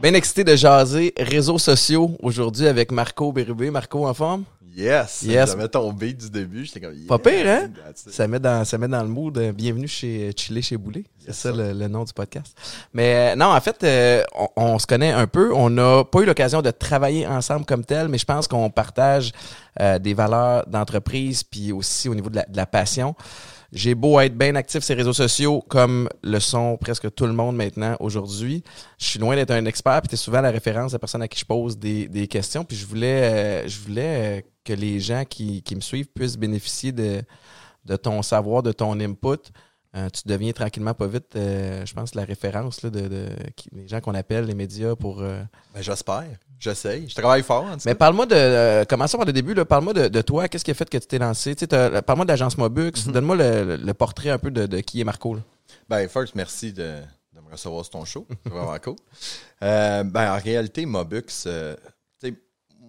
Bien excité de jaser réseaux sociaux aujourd'hui avec Marco Bérubé. Marco, en forme? Yes! Yes. J'avais tombé du début, j'étais comme... Pas pire, hein? Ça met dans, ça met dans le mood. euh, Bienvenue chez Chiller chez Boulet. C'est ça le, le nom du podcast. Mais euh, non, en fait, euh, on, on se connaît un peu. On n'a pas eu l'occasion de travailler ensemble comme tel, mais je pense qu'on partage euh, des valeurs d'entreprise, puis aussi au niveau de la, de la passion. J'ai beau être bien actif sur les réseaux sociaux, comme le sont presque tout le monde maintenant aujourd'hui. Je suis loin d'être un expert, puis tu es souvent la référence, la personne à qui je pose des, des questions. Puis je voulais, euh, je voulais euh, que les gens qui, qui me suivent puissent bénéficier de, de ton savoir, de ton input. Euh, tu deviens tranquillement pas vite, euh, je pense, la référence là, de, de qui- les gens qu'on appelle les médias pour. euh, Ben, j'espère. J'essaye. Je travaille fort, en tout Mais parle-moi de. Commençons par le début. Parle-moi de, de toi. Qu'est-ce qui a fait que tu t'es lancé? Parle-moi de l'agence Mobux. Donne-moi le, le- portrait un peu de, de qui est Marco. là. Ben, first, merci de, de me recevoir sur ton show. C'est vraiment cool. Ben, en réalité, Mobux,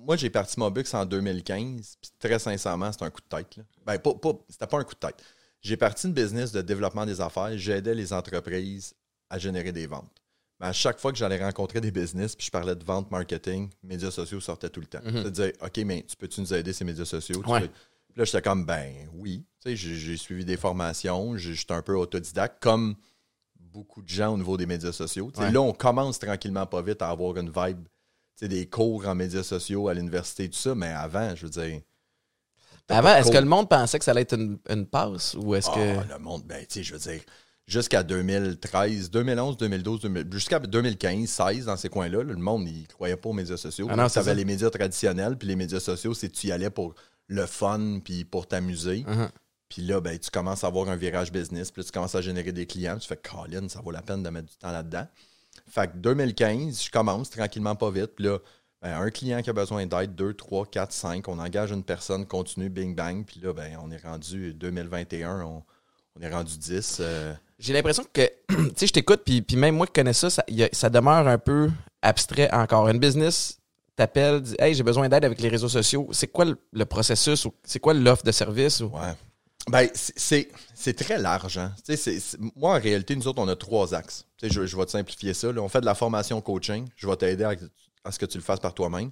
moi, j'ai parti Mobux en 2015, puis très sincèrement, c'était un coup de tête. Là. Ben, pas, pas- c'était pas un coup de tête. J'ai parti une business de développement des affaires. J'aidais les entreprises à générer des ventes. Ben, à chaque fois que j'allais rencontrer des business, puis je parlais de vente, marketing, médias sociaux sortaient tout le temps. Mhm. Je disais, OK, mais tu peux-tu nous aider ces médias sociaux? Ouais. Puis là, j'étais comme, ben oui. Tu sais, j'ai j'ai suivi des formations, j'étais un peu autodidacte, comme beaucoup de gens au niveau des médias sociaux. Tu sais, Ouais. Là, on commence tranquillement pas vite à avoir une vibe, des cours en médias sociaux à l'université, tout ça, mais avant, je veux dire. Avant, est-ce que le monde pensait que ça allait être une, une passe ou est-ce Ah, que. le monde, ben, tu sais, je veux dire, jusqu'à 2013, 2011, 2012, 2000 jusqu'à 2015, 16, dans ces coins-là, là, le monde, il croyait pas aux médias sociaux. Ah non, ça. les médias traditionnels, puis les médias sociaux, c'est tu y allais pour le fun, puis pour t'amuser. Mhm. Puis là, ben, tu commences à avoir un virage business, puis là, tu commences à générer des clients. Tu fais, Colin, ça vaut la peine de mettre du temps là-dedans. Fait que 2015, je commence tranquillement pas vite. Puis là, ben, un client qui a besoin d'aide, 2, 3, 4, 5, on engage une personne, continue, bing bang. Puis là, ben, on est rendu 2021, on, on est rendu 10. euh, J'ai l'impression que, tu sais, je t'écoute, puis, puis même moi qui connais ça, ça, y a- ça demeure un peu abstrait encore. Une business t'appelle, dit Hey, j'ai besoin d'aide avec les réseaux sociaux. C'est quoi le, le processus ou c'est quoi l'offre de service? Ou... Ouais. Ben, c'est- très large. Hein? Moi, en réalité, nous autres, on a trois axes. Je, je vais te simplifier ça. là. On fait de la formation coaching. Je vais t'aider à, à ce que tu le fasses par toi-même.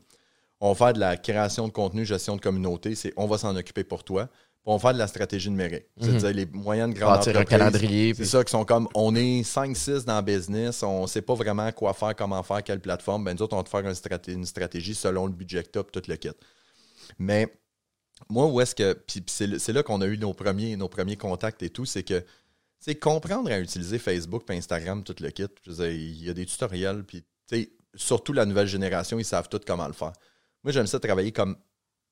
On va faire de la création de contenu, gestion de communauté. C'est on va s'en occuper pour toi. Puis on va faire de la stratégie numérique. C'est-à-dire les moyennes grandes Bâtir un entreprises. calendrier. C'est puis- ça qui sont comme on est 5-6 dans le business, on ne sait pas vraiment quoi faire, comment faire, quelle plateforme. Ben, nous autres, on va te faire une stratégie, une stratégie selon le budget que tu tout le kit. Mais moi, où est-ce que. Puis c'est, là qu'on a eu nos premiers, nos premiers contacts et tout, c'est que c'est comprendre à utiliser Facebook et Instagram, tout le kit. Je veux dire, il y a des tutoriels, puis tu sais, surtout la nouvelle génération, ils savent tout comment le faire. Moi, j'aime ça travailler comme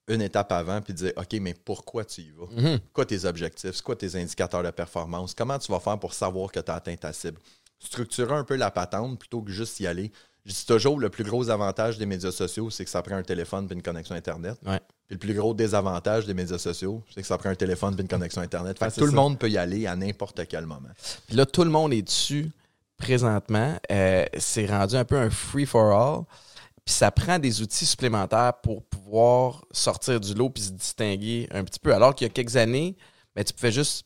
une étape avant, puis dire, OK, mais pourquoi tu y vas? Mhm. Quoi tes objectifs? C'est quoi tes indicateurs de performance? Comment tu vas faire pour savoir que tu as atteint ta cible? Structurer un peu la patente plutôt que juste y aller. Je dis toujours, le plus gros avantage des médias sociaux, c'est que ça prend un téléphone et une connexion Internet. Ouais. Puis le plus gros désavantage des médias sociaux, c'est que ça prend un téléphone et une connexion Internet. Fait que tout le monde peut y aller à n'importe quel moment. Puis là, tout le monde est dessus présentement. Euh, c'est rendu un peu un free for all. Puis ça prend des outils supplémentaires pour pouvoir sortir du lot puis se distinguer un petit peu. Alors qu'il y a quelques années, ben, tu pouvais juste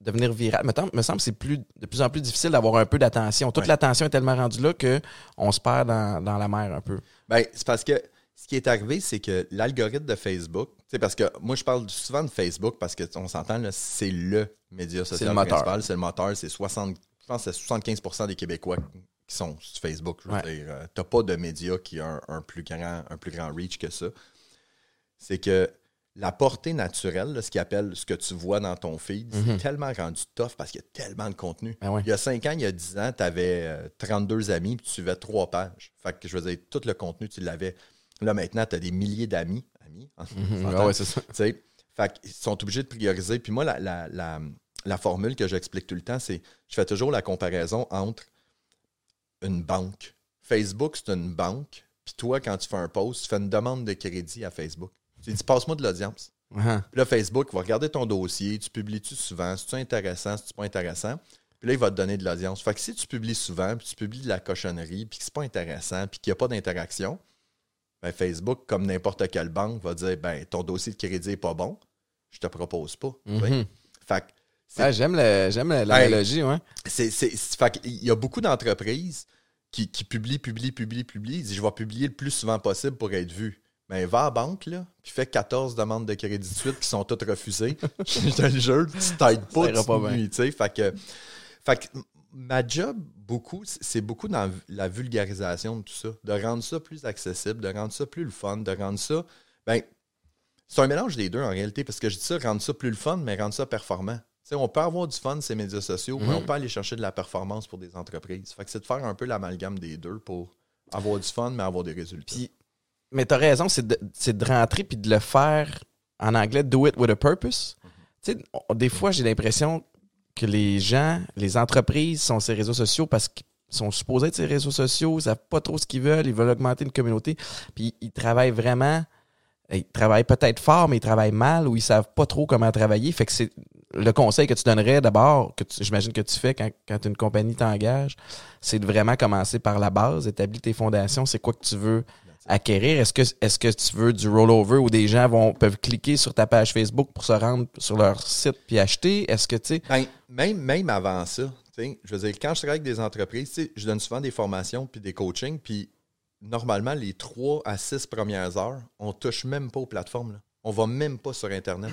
devenir viral. Tem- me semble que c'est plus, de plus en plus difficile d'avoir un peu d'attention. Toute Ouais. l'attention est tellement rendue là qu'on se perd dans, dans la mer un peu. Ben, c'est parce que ce qui est arrivé, c'est que l'algorithme de Facebook, c'est parce que moi, je parle souvent de Facebook parce qu'on s'entend, là, c'est le média social le principal, c'est le moteur, c'est 60, je pense que c'est 75% des Québécois qui sont sur Facebook. Je veux Ouais. dire, euh, t'as pas de média qui a un, un plus grand, un plus grand reach que ça. C'est que la portée naturelle, là, ce qu'ils appellent ce que tu vois dans ton feed, Mhm. c'est tellement rendu tough parce qu'il y a tellement de contenu. Ben ouais. Il y a 5 ans, il y a 10 ans, tu avais 32 amis puis tu suivais 3 pages. Fait que je veux dire, tout le contenu, tu l'avais. Là, maintenant, tu as des milliers d'amis. Amis, Mhm. Ah ouais, c'est ça. Fait qu'ils sont obligés de prioriser. Puis moi, la, la, la, la formule que j'explique tout le temps, c'est je fais toujours la comparaison entre une banque. Facebook, c'est une banque. Puis toi, quand tu fais un post, tu fais une demande de crédit à Facebook. Tu dis, passe-moi de l'audience. Uh-huh. Puis là, Facebook va regarder ton dossier, tu publies-tu souvent, si tu intéressant, si tu pas intéressant? Puis là, il va te donner de l'audience. Fait que si tu publies souvent, puis tu publies de la cochonnerie, puis que c'est pas intéressant, puis qu'il n'y a pas d'interaction, ben Facebook, comme n'importe quelle banque, va dire ben ton dossier de crédit n'est pas bon, je te propose pas. Mhm. Fait Ah, j'aime l'analogie, ouais. c'est, fait qu'il y a beaucoup d'entreprises qui, qui publient, publient, publient, publient. Ils disent, je vais publier le plus souvent possible pour être vu. Mais va à la banque, là, puis fais 14 demandes de crédit de suite qui sont toutes refusées. je te le jure, tu t'aides pas, tu pas sais. Fait que, fait que ma job, beaucoup, c'est beaucoup dans la vulgarisation de tout ça. De rendre ça plus accessible, de rendre ça plus le fun, de rendre ça... Ben, c'est un mélange des deux en réalité, parce que je dis ça, rendre ça plus le fun, mais rendre ça performant. Tu sais, on peut avoir du fun ces médias sociaux, mais Mhm. on peut aller chercher de la performance pour des entreprises. Fait que c'est de faire un peu l'amalgame des deux pour avoir du fun, mais avoir des résultats. Puis, mais t'as raison, c'est de, de rentrer puis de le faire en anglais, do it with a purpose. Tu sais, des fois, j'ai l'impression que les gens, les entreprises sont ces réseaux sociaux parce qu'ils sont supposés être ces réseaux sociaux, ils savent pas trop ce qu'ils veulent, ils veulent augmenter une communauté, puis ils travaillent vraiment, ils travaillent peut-être fort, mais ils travaillent mal ou ils savent pas trop comment travailler. Fait que c'est le conseil que tu donnerais d'abord, que j'imagine que tu fais quand, quand une compagnie t'engage, c'est de vraiment commencer par la base, établir tes fondations, c'est quoi que tu veux acquérir. Est-ce que, tu veux du rollover où des gens vont, peuvent cliquer sur ta page Facebook pour se rendre sur leur site puis acheter? Est-ce que tu sais? Ben, même, même avant ça, je veux dire, quand je travaille avec des entreprises, je donne souvent des formations puis des coachings, puis normalement, les trois à six premières heures, on touche même pas aux plateformes. On va même pas sur Internet.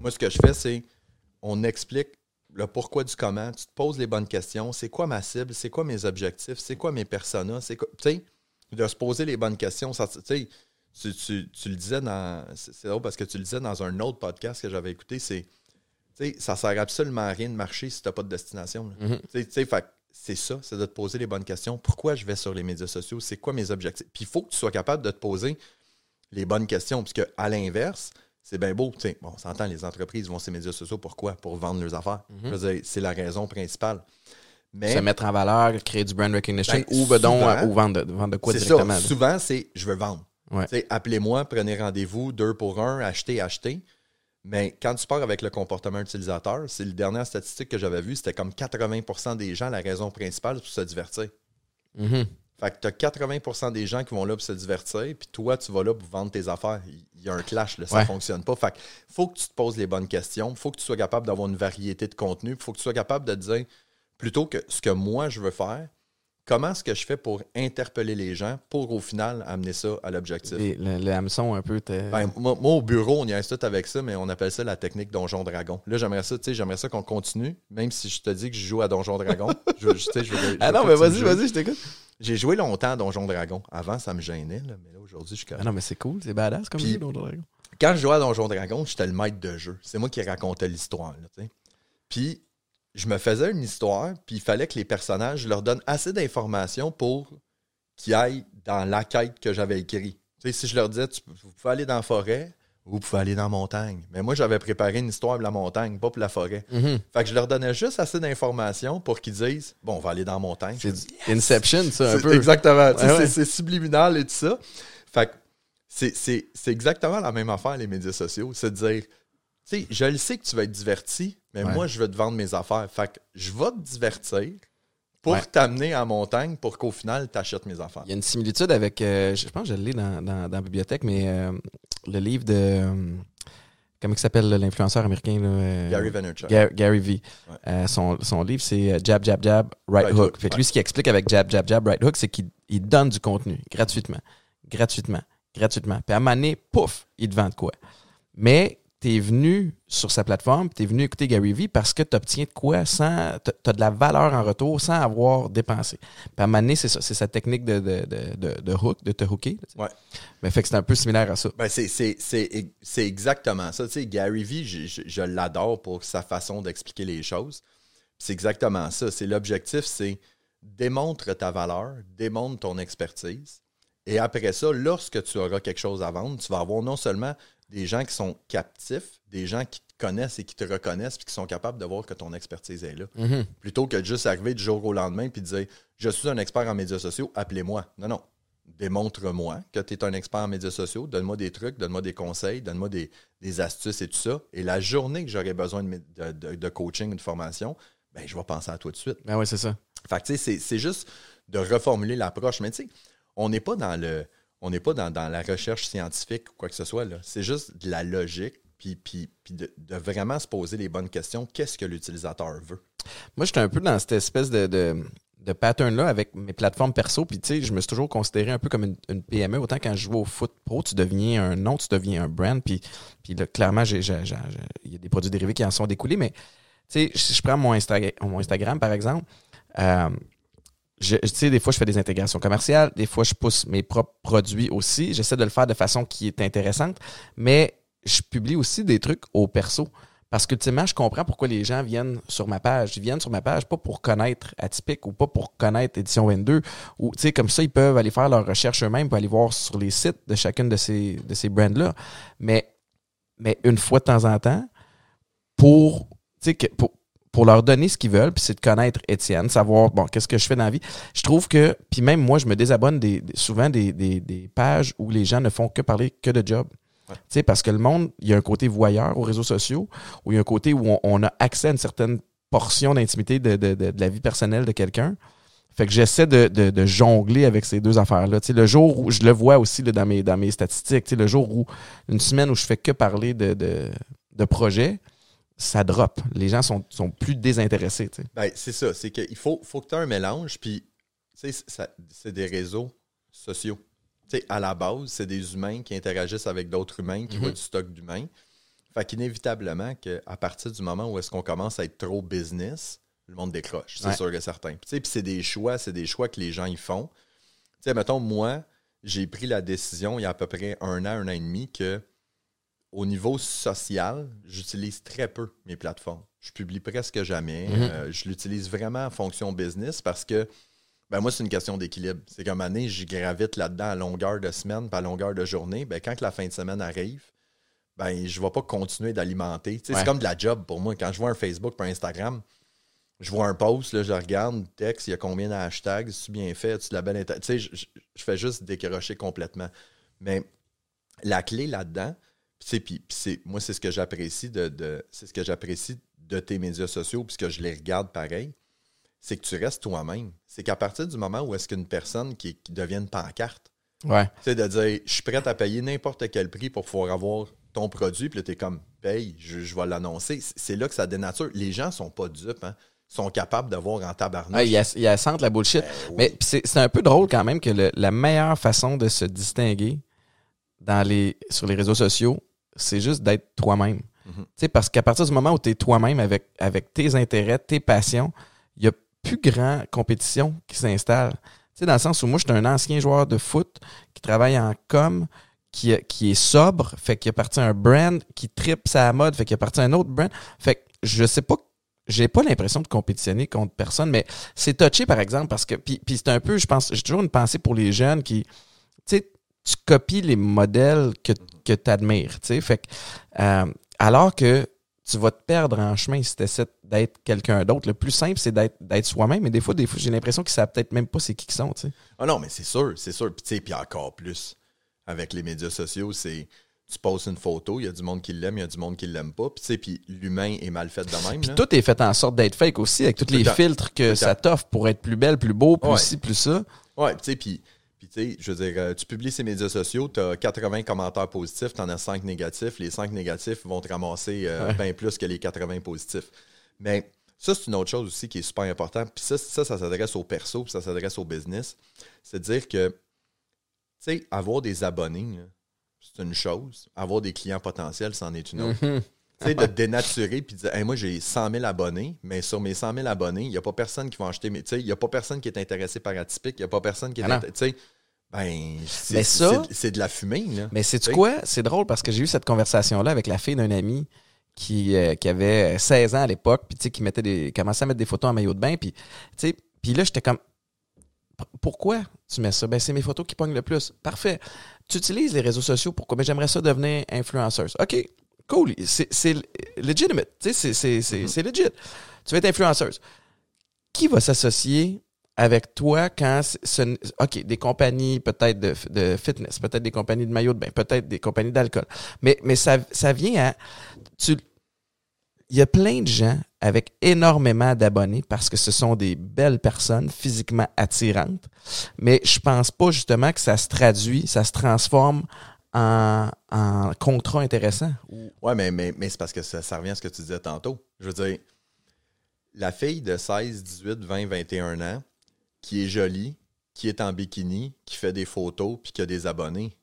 Moi, ce que je fais, c'est on explique le pourquoi du comment, tu te poses les bonnes questions, c'est quoi ma cible, c'est quoi mes objectifs, c'est quoi mes personas, c'est quoi, de se poser les bonnes questions. Ça, tu le disais dans, c'est drôle parce que tu le disais dans un autre podcast que j'avais écouté, c'est, ça sert absolument à rien de marcher si tu n'as pas de destination. Mhm. Que c'est ça, c'est de te poser les bonnes questions. Pourquoi je vais sur les médias sociaux? C'est quoi mes objectifs? Puis il faut que tu sois capable de te poser les bonnes questions. Puisque à l'inverse, c'est bien beau. Bon, on s'entend, les entreprises vont sur les médias sociaux. Pourquoi? Pour vendre leurs affaires. Dire, c'est la raison principale. Mais Se mettre en valeur, créer du brand recognition Ben, ou, souvent, euh, ou vendre de, vendre de quoi directement. ça. Souvent, c'est je veux vendre. Ouais. Appelez-moi, prenez rendez-vous, deux pour un, achetez, achetez. Mais quand tu pars avec le comportement utilisateur, c'est la dernière statistique que j'avais vue, c'était comme 80% des gens, la raison principale, c'est pour se divertir. Mhm. Fait que tu as 80% des gens qui vont là pour se divertir, puis toi, tu vas là pour vendre tes affaires. Il y a un clash, là, ça Ouais. ne fonctionne pas. Fait que faut que tu te poses les bonnes questions, faut que tu sois capable d'avoir une variété de contenu, faut que tu sois capable de te dire, plutôt que ce que moi je veux faire, comment est-ce que je fais pour interpeller les gens pour au final amener ça à l'objectif? Le, le hameçon un peu. Ben, moi, moi, au bureau, on y reste tout avec ça, mais on appelle ça la technique Donjon Dragon. Là, j'aimerais ça, tu sais, j'aimerais ça qu'on continue, même si je te dis que je joue à Donjon Dragon. je, je je ah non, mais vas-y, vas-y, je t'écoute. J'ai joué longtemps à Donjon Dragon. Avant, ça me gênait, là, mais là, aujourd'hui, je suis Ah non, mais c'est cool, c'est badass comme Donjon Dragon. Quand je jouais à Donjon Dragon, j'étais le maître de jeu. C'est moi qui racontais l'histoire. Puis, je me faisais une histoire, puis il fallait que les personnages, je leur donne assez d'informations pour qu'ils aillent dans la quête que j'avais écrite. Tu sais, si je leur disais, tu- vous pouvez aller dans la forêt, ou vous pouvez aller dans la montagne. Mais moi, j'avais préparé une histoire pour la montagne, pas pour la forêt. Mhm. Fait que je leur donnais juste assez d'informations pour qu'ils disent, bon, on va aller dans la montagne. C'est du Inception, ça, un peu. Exactement. Ouais, ouais. C'est subliminal et tout ça. Fait que c'est exactement la même affaire, les médias sociaux. C'est de dire, tu sais, je le sais que tu vas être diverti, mais Ouais. moi, je veux te vendre mes affaires. Fait que je vais te divertir pour Ouais. t'amener en montagne pour qu'au final, tu achètes mes affaires. Il y a une similitude avec, euh, je pense que je l'ai dans, dans, dans la bibliothèque, mais euh, le livre de, euh, comment il s'appelle l'influenceur américain? Là, Gary Vaynerchuk. Ga- Gary V. Ouais. Son, son livre, c'est Jab, Jab, Jab, Right, Right Hook. Fait que lui, ce qu'il explique avec Jab, Jab, Jab, Right Hook, c'est qu'il il donne du contenu gratuitement. Gratuitement. Gratuitement. Puis à un moment donné, pouf, il te vend de quoi. Mais tu es venu sur sa plateforme, tu es venu écouter Gary Vee parce que tu obtiens de quoi sans. Tu as de la valeur en retour sans avoir dépensé. Puis à un moment donné, c'est ça. C'est sa technique de, de, de, de, de hook, de te hooker. Ouais. Mais fait que c'est un peu similaire à ça. Ben, c'est- c'est c'est- c'est exactement ça. Tu sais, Gary Vee, je, je- je l'adore pour sa façon d'expliquer les choses. C'est exactement ça. C'est l'objectif, c'est démontre ta valeur, démontre ton expertise. Et après ça, lorsque tu auras quelque chose à vendre, tu vas avoir non seulement des gens qui sont captifs, des gens qui te connaissent et qui te reconnaissent puis qui sont capables de voir que ton expertise est là. Mhm. Plutôt que de juste arriver du jour au lendemain puis dire Je suis un expert en médias sociaux, appelez-moi. Non, non. Démontre-moi que tu es un expert en médias sociaux, donne-moi des trucs, donne-moi des conseils, donne-moi des, des astuces et tout ça. Et la journée que j'aurai besoin de, mé- de- de- de coaching ou de formation, ben, je vais penser à toi tout de suite. Ben oui, c'est ça. Fait que, tu sais, c'est juste de reformuler l'approche. Mais, tu sais, on n'est pas dans le. On n'est pas dans, la recherche scientifique ou quoi que ce soit. C'est juste de la logique, puis, de, vraiment se poser les bonnes questions. Qu'est-ce que l'utilisateur veut? Moi, j'étais un peu dans cette espèce de, pattern-là avec mes plateformes perso. Puis, tu sais, je me suis toujours considéré un peu comme une, PME. Autant quand je joue au foot pro, tu deviens un nom, tu deviens un brand. Puis, puis là, clairement, il y a des produits dérivés qui en sont découlés. Mais, tu sais, si je prends mon Instagram, par exemple, euh, tu sais, des fois, je fais des intégrations commerciales. Des fois, je pousse mes propres produits aussi. J'essaie de le faire de façon qui est intéressante. Mais je publie aussi des trucs au perso. Parce que, ultimement, je comprends pourquoi les gens viennent sur ma page. Ils viennent sur ma page pas pour connaître Atypique ou pas pour connaître Édition 22. Ou, tu sais, comme ça, ils peuvent aller faire leur recherche eux-mêmes pour aller voir sur les sites de chacune de ces, de ces brands-là. Mais, mais une fois de temps en temps, pour, tu sais, pour, pour leur donner ce qu'ils veulent, puis c'est de connaître Étienne, savoir, bon, qu'est-ce que je fais dans la vie. Je trouve que, puis même moi, je me désabonne des, souvent des, des, des, pages où les gens ne font que parler que de job. Ouais. Tu sais, parce que le monde, il y a un côté voyeur aux réseaux sociaux, où il y a un côté où on, on a accès à une certaine portion d'intimité de, de, de, de, la vie personnelle de quelqu'un. Fait que j'essaie de, de, de, jongler avec ces deux affaires-là. Tu sais, le jour où je le vois aussi là, dans, mes, dans mes statistiques, tu sais, le jour où une semaine où je fais que parler de, de, de projets, ça drop. Les gens sont, sont plus désintéressés. Ben, c'est ça. C'est qu'il faut, faut que tu aies un mélange. Puis, c'est des réseaux sociaux. À la base, c'est des humains qui interagissent avec d'autres humains, qui mm -hmm. voient du stock d'humains. Fait qu'inévitablement, qu'à partir du moment où est-ce qu'on commence à être trop business, le monde décroche. C'est ouais. sûr que certain. Puis, c'est des choix, c'est des choix que les gens y font. Tu sais, mettons, moi, j'ai pris la décision il y a à peu près un an, un an et demi que au niveau social, j'utilise très peu mes plateformes. Je publie presque jamais. Mm -hmm. euh, je l'utilise vraiment en fonction business parce que ben moi, c'est une question d'équilibre. C'est comme année, j'y gravite là-dedans à longueur de semaine, pas à longueur de journée. Ben, quand la fin de semaine arrive, ben, je ne vais pas continuer d'alimenter. Ouais. C'est comme de la job pour moi. Quand je vois un Facebook un Instagram, je vois un post, là, je regarde, texte, il y a combien de hashtags, c'est bien fait, tu la belle sais, je, je, fais juste décrocher complètement. Mais la clé là-dedans, puis, c'est, moi, c'est ce que j'apprécie de, de c'est ce que j'apprécie de tes médias sociaux, puisque je les regarde pareil, c'est que tu restes toi-même. C'est qu'à partir du moment où est-ce qu'une personne qui, qui devient une pancarte, ouais. tu de dire je suis prête à payer n'importe quel prix pour pouvoir avoir ton produit, puis là, tu es comme paye, je, je vais l'annoncer. C'est là que ça dénature. Les gens sont pas dupes, hein sont capables de voir en tabarnak. Ah, il, y a, sentent la bullshit. Ben, oui. Mais c'est un peu drôle quand même que le, la meilleure façon de se distinguer dans les, sur les réseaux sociaux, c'est juste d'être toi-même. Mm -hmm. Parce qu'à partir du moment où tu es toi-même avec, avec tes intérêts, tes passions, il n'y a plus grand compétition qui s'installe. Dans le sens où moi, je suis un ancien joueur de foot qui travaille en com, qui, qui est sobre, fait qu'il appartient à un brand, qui tripe sa mode, fait qu'il appartient à un autre brand. Fait que je sais pas j'ai pas l'impression de compétitionner contre personne, mais c'est touché, par exemple, parce que, puis, puis c'est un peu, je pense, j'ai toujours une pensée pour les jeunes qui, tu copies les modèles que, que tu admires, tu sais, fait que, euh, alors que tu vas te perdre en chemin si tu essaies d'être quelqu'un d'autre. Le plus simple, c'est d'être, d'être soi-même, mais des fois, des fois j'ai l'impression qu'ils savent peut-être même pas c'est qui qu'ils sont, tu sais. Ah non, mais c'est sûr, c'est sûr, puis tu sais, puis encore plus, avec les médias sociaux, c'est tu poses une photo, il y a du monde qui l'aime, il y a du monde qui l'aime pas. Puis, puis l'humain est mal fait de même. Puis tout est fait en sorte d'être fake aussi, avec tous les filtres que ça t'offre pour être plus belle, plus beau, plus ouais. ci, plus ça. Ouais, tu sais, puis, puis tu sais, je veux dire, euh, tu publies ces médias sociaux, tu as 80 commentaires positifs, tu en as 5 négatifs. Les 5 négatifs vont te ramasser euh, ouais. bien plus que les 80 positifs. Mais ça, c'est une autre chose aussi qui est super importante. Puis ça, ça, ça s'adresse au perso, puis ça s'adresse au business. C'est de dire que, tu sais, avoir des abonnés, c'est une chose. Avoir des clients potentiels, c'en est une autre. Mm -hmm. Tu sais, de dénaturer puis de dire, hey, moi, j'ai 100 000 abonnés, mais sur mes 100 000 abonnés, il n'y a pas personne qui va acheter mes. Tu sais, il n'y a pas personne qui est intéressé par Atypique, il n'y a pas personne qui est. Ah tu sais, ben, c'est de la fumée, là. Mais c'est quoi? C'est drôle parce que j'ai eu cette conversation-là avec la fille d'un ami qui, euh, qui avait 16 ans à l'époque, puis tu sais, qui mettait des, commençait à mettre des photos en maillot de bain, puis tu sais, puis là, j'étais comme, pourquoi tu mets ça? Ben, c'est mes photos qui pognent le plus. Parfait. Tu utilises les réseaux sociaux pourquoi? Ben, j'aimerais ça devenir influenceuse. OK, cool. C'est legitimate. C'est mm -hmm. legit. Tu vas être influenceuse. Qui va s'associer avec toi quand OK, des compagnies peut-être de, de, fitness, peut-être des compagnies de maillot de bain, peut-être des compagnies d'alcool. Mais, mais ça, ça vient à. Tu, il y a plein de gens avec énormément d'abonnés parce que ce sont des belles personnes physiquement attirantes, mais je pense pas justement que ça se traduit, ça se transforme en, en contrat intéressant. Ouais, mais, mais, mais c'est parce que ça, ça revient à ce que tu disais tantôt. Je veux dire, la fille de 16, 18, 20, 21 ans qui est jolie, qui est en bikini, qui fait des photos, puis qui a des abonnés,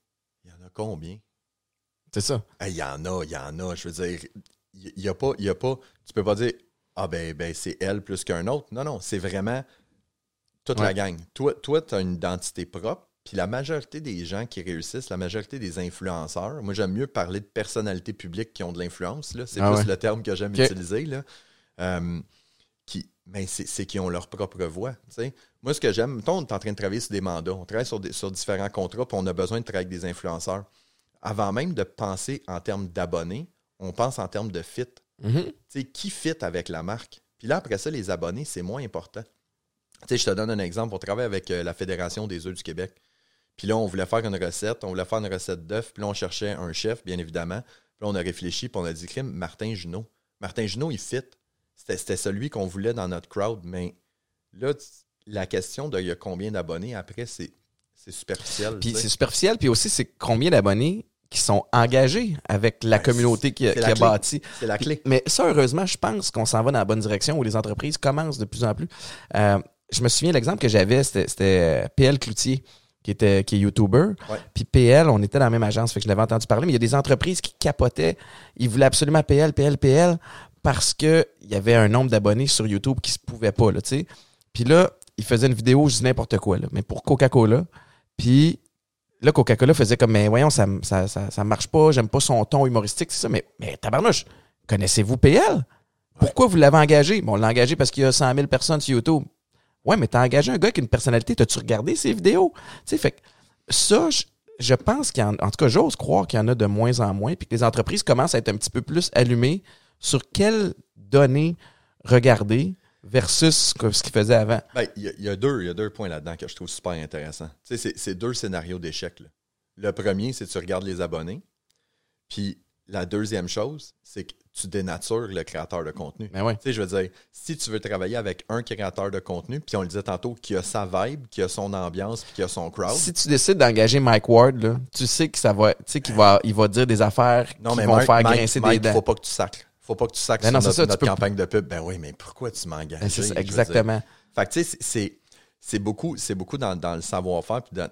il y en a combien? C'est ça. Il y en a, il y en a. Je veux dire, il n'y a, pas, y a pas. Tu peux pas dire, ah ben, ben c'est elle plus qu'un autre. Non, non, c'est vraiment toute la gang. Toi, toi tu as une identité propre. Puis la majorité des gens qui réussissent, la majorité des influenceurs, moi j'aime mieux parler de personnalités publiques qui ont de l'influence. C'est ah plus le terme que j'aime utiliser. Là. Euh, mais c'est qui ont leur propre voix. Moi, ce que j'aime, on est en train de travailler sur des mandats, on travaille sur, sur différents contrats, puis on a besoin de travailler avec des influenceurs. Avant même de penser en termes d'abonnés, on pense en termes de fit. Mm-hmm. Qui fit avec la marque? Puis là, après ça, les abonnés, c'est moins important. je te donne un exemple. On travaille avec euh, la Fédération des œufs du Québec. Puis là, on voulait faire une recette. On voulait faire une recette d'œufs. Puis là, on cherchait un chef, bien évidemment. Puis là, on a réfléchi. Puis on a dit, crime, Martin Junot. Martin Junot, il fit. C'était celui qu'on voulait dans notre crowd. Mais là, la question de il y a combien d'abonnés, après, c'est superficiel. Puis c'est superficiel. Puis aussi, c'est combien d'abonnés qui sont engagés avec la communauté qui, a bâti. C'est la clé. Mais ça, heureusement, je pense qu'on s'en va dans la bonne direction où les entreprises commencent de plus en plus. Euh, je me souviens, l'exemple que j'avais, c'était euh, PL Cloutier qui était qui est YouTuber. Puis PL, on était dans la même agence, fait que je l'avais entendu parler, mais il y a des entreprises qui capotaient. Ils voulaient absolument PL, PL, PL parce qu'il y avait un nombre d'abonnés sur YouTube qui se pouvait pas, là, tu sais. Puis là, ils faisaient une vidéo, je dis n'importe quoi, là, mais pour Coca-Cola. Puis là, Coca-Cola faisait comme, mais voyons, ça, ça, marche pas, j'aime pas son ton humoristique, c'est ça. Mais, mais tabarnouche, connaissez-vous PL? Pourquoi vous l'avez engagé? Bon, on l'a engagé parce qu'il y a 100 000 personnes sur YouTube. Ouais, mais t'as engagé un gars qui a une personnalité, t'as-tu regardé ses vidéos? Tu fait que ça, je, pense qu'il y en, en tout cas, j'ose croire qu'il y en a de moins en moins, puis que les entreprises commencent à être un petit peu plus allumées sur quelles données regarder versus ce qu'il faisait avant? Ben, il y, a deux, y a deux points là-dedans que je trouve super intéressants. C'est deux scénarios d'échec. Le premier, c'est que tu regardes les abonnés. Puis la deuxième chose, c'est que tu dénatures le créateur de contenu. Ben ouais. Je veux dire, si tu veux travailler avec un créateur de contenu, puis on le disait tantôt, qui a sa vibe, qui a son ambiance, puis qui a son crowd. Si tu décides d'engager Mike Ward, là, tu sais que ça va, qu'il va, il va dire des affaires qui vont faire grincer des dents. Il faut pas que tu sacres faut pas que tu sacs ben sur notre, campagne de pub. Ben oui, mais pourquoi tu m'engages? Ben exactement. Fait que tu sais, c'est beaucoup, beaucoup dans, dans le savoir-faire, puis dans,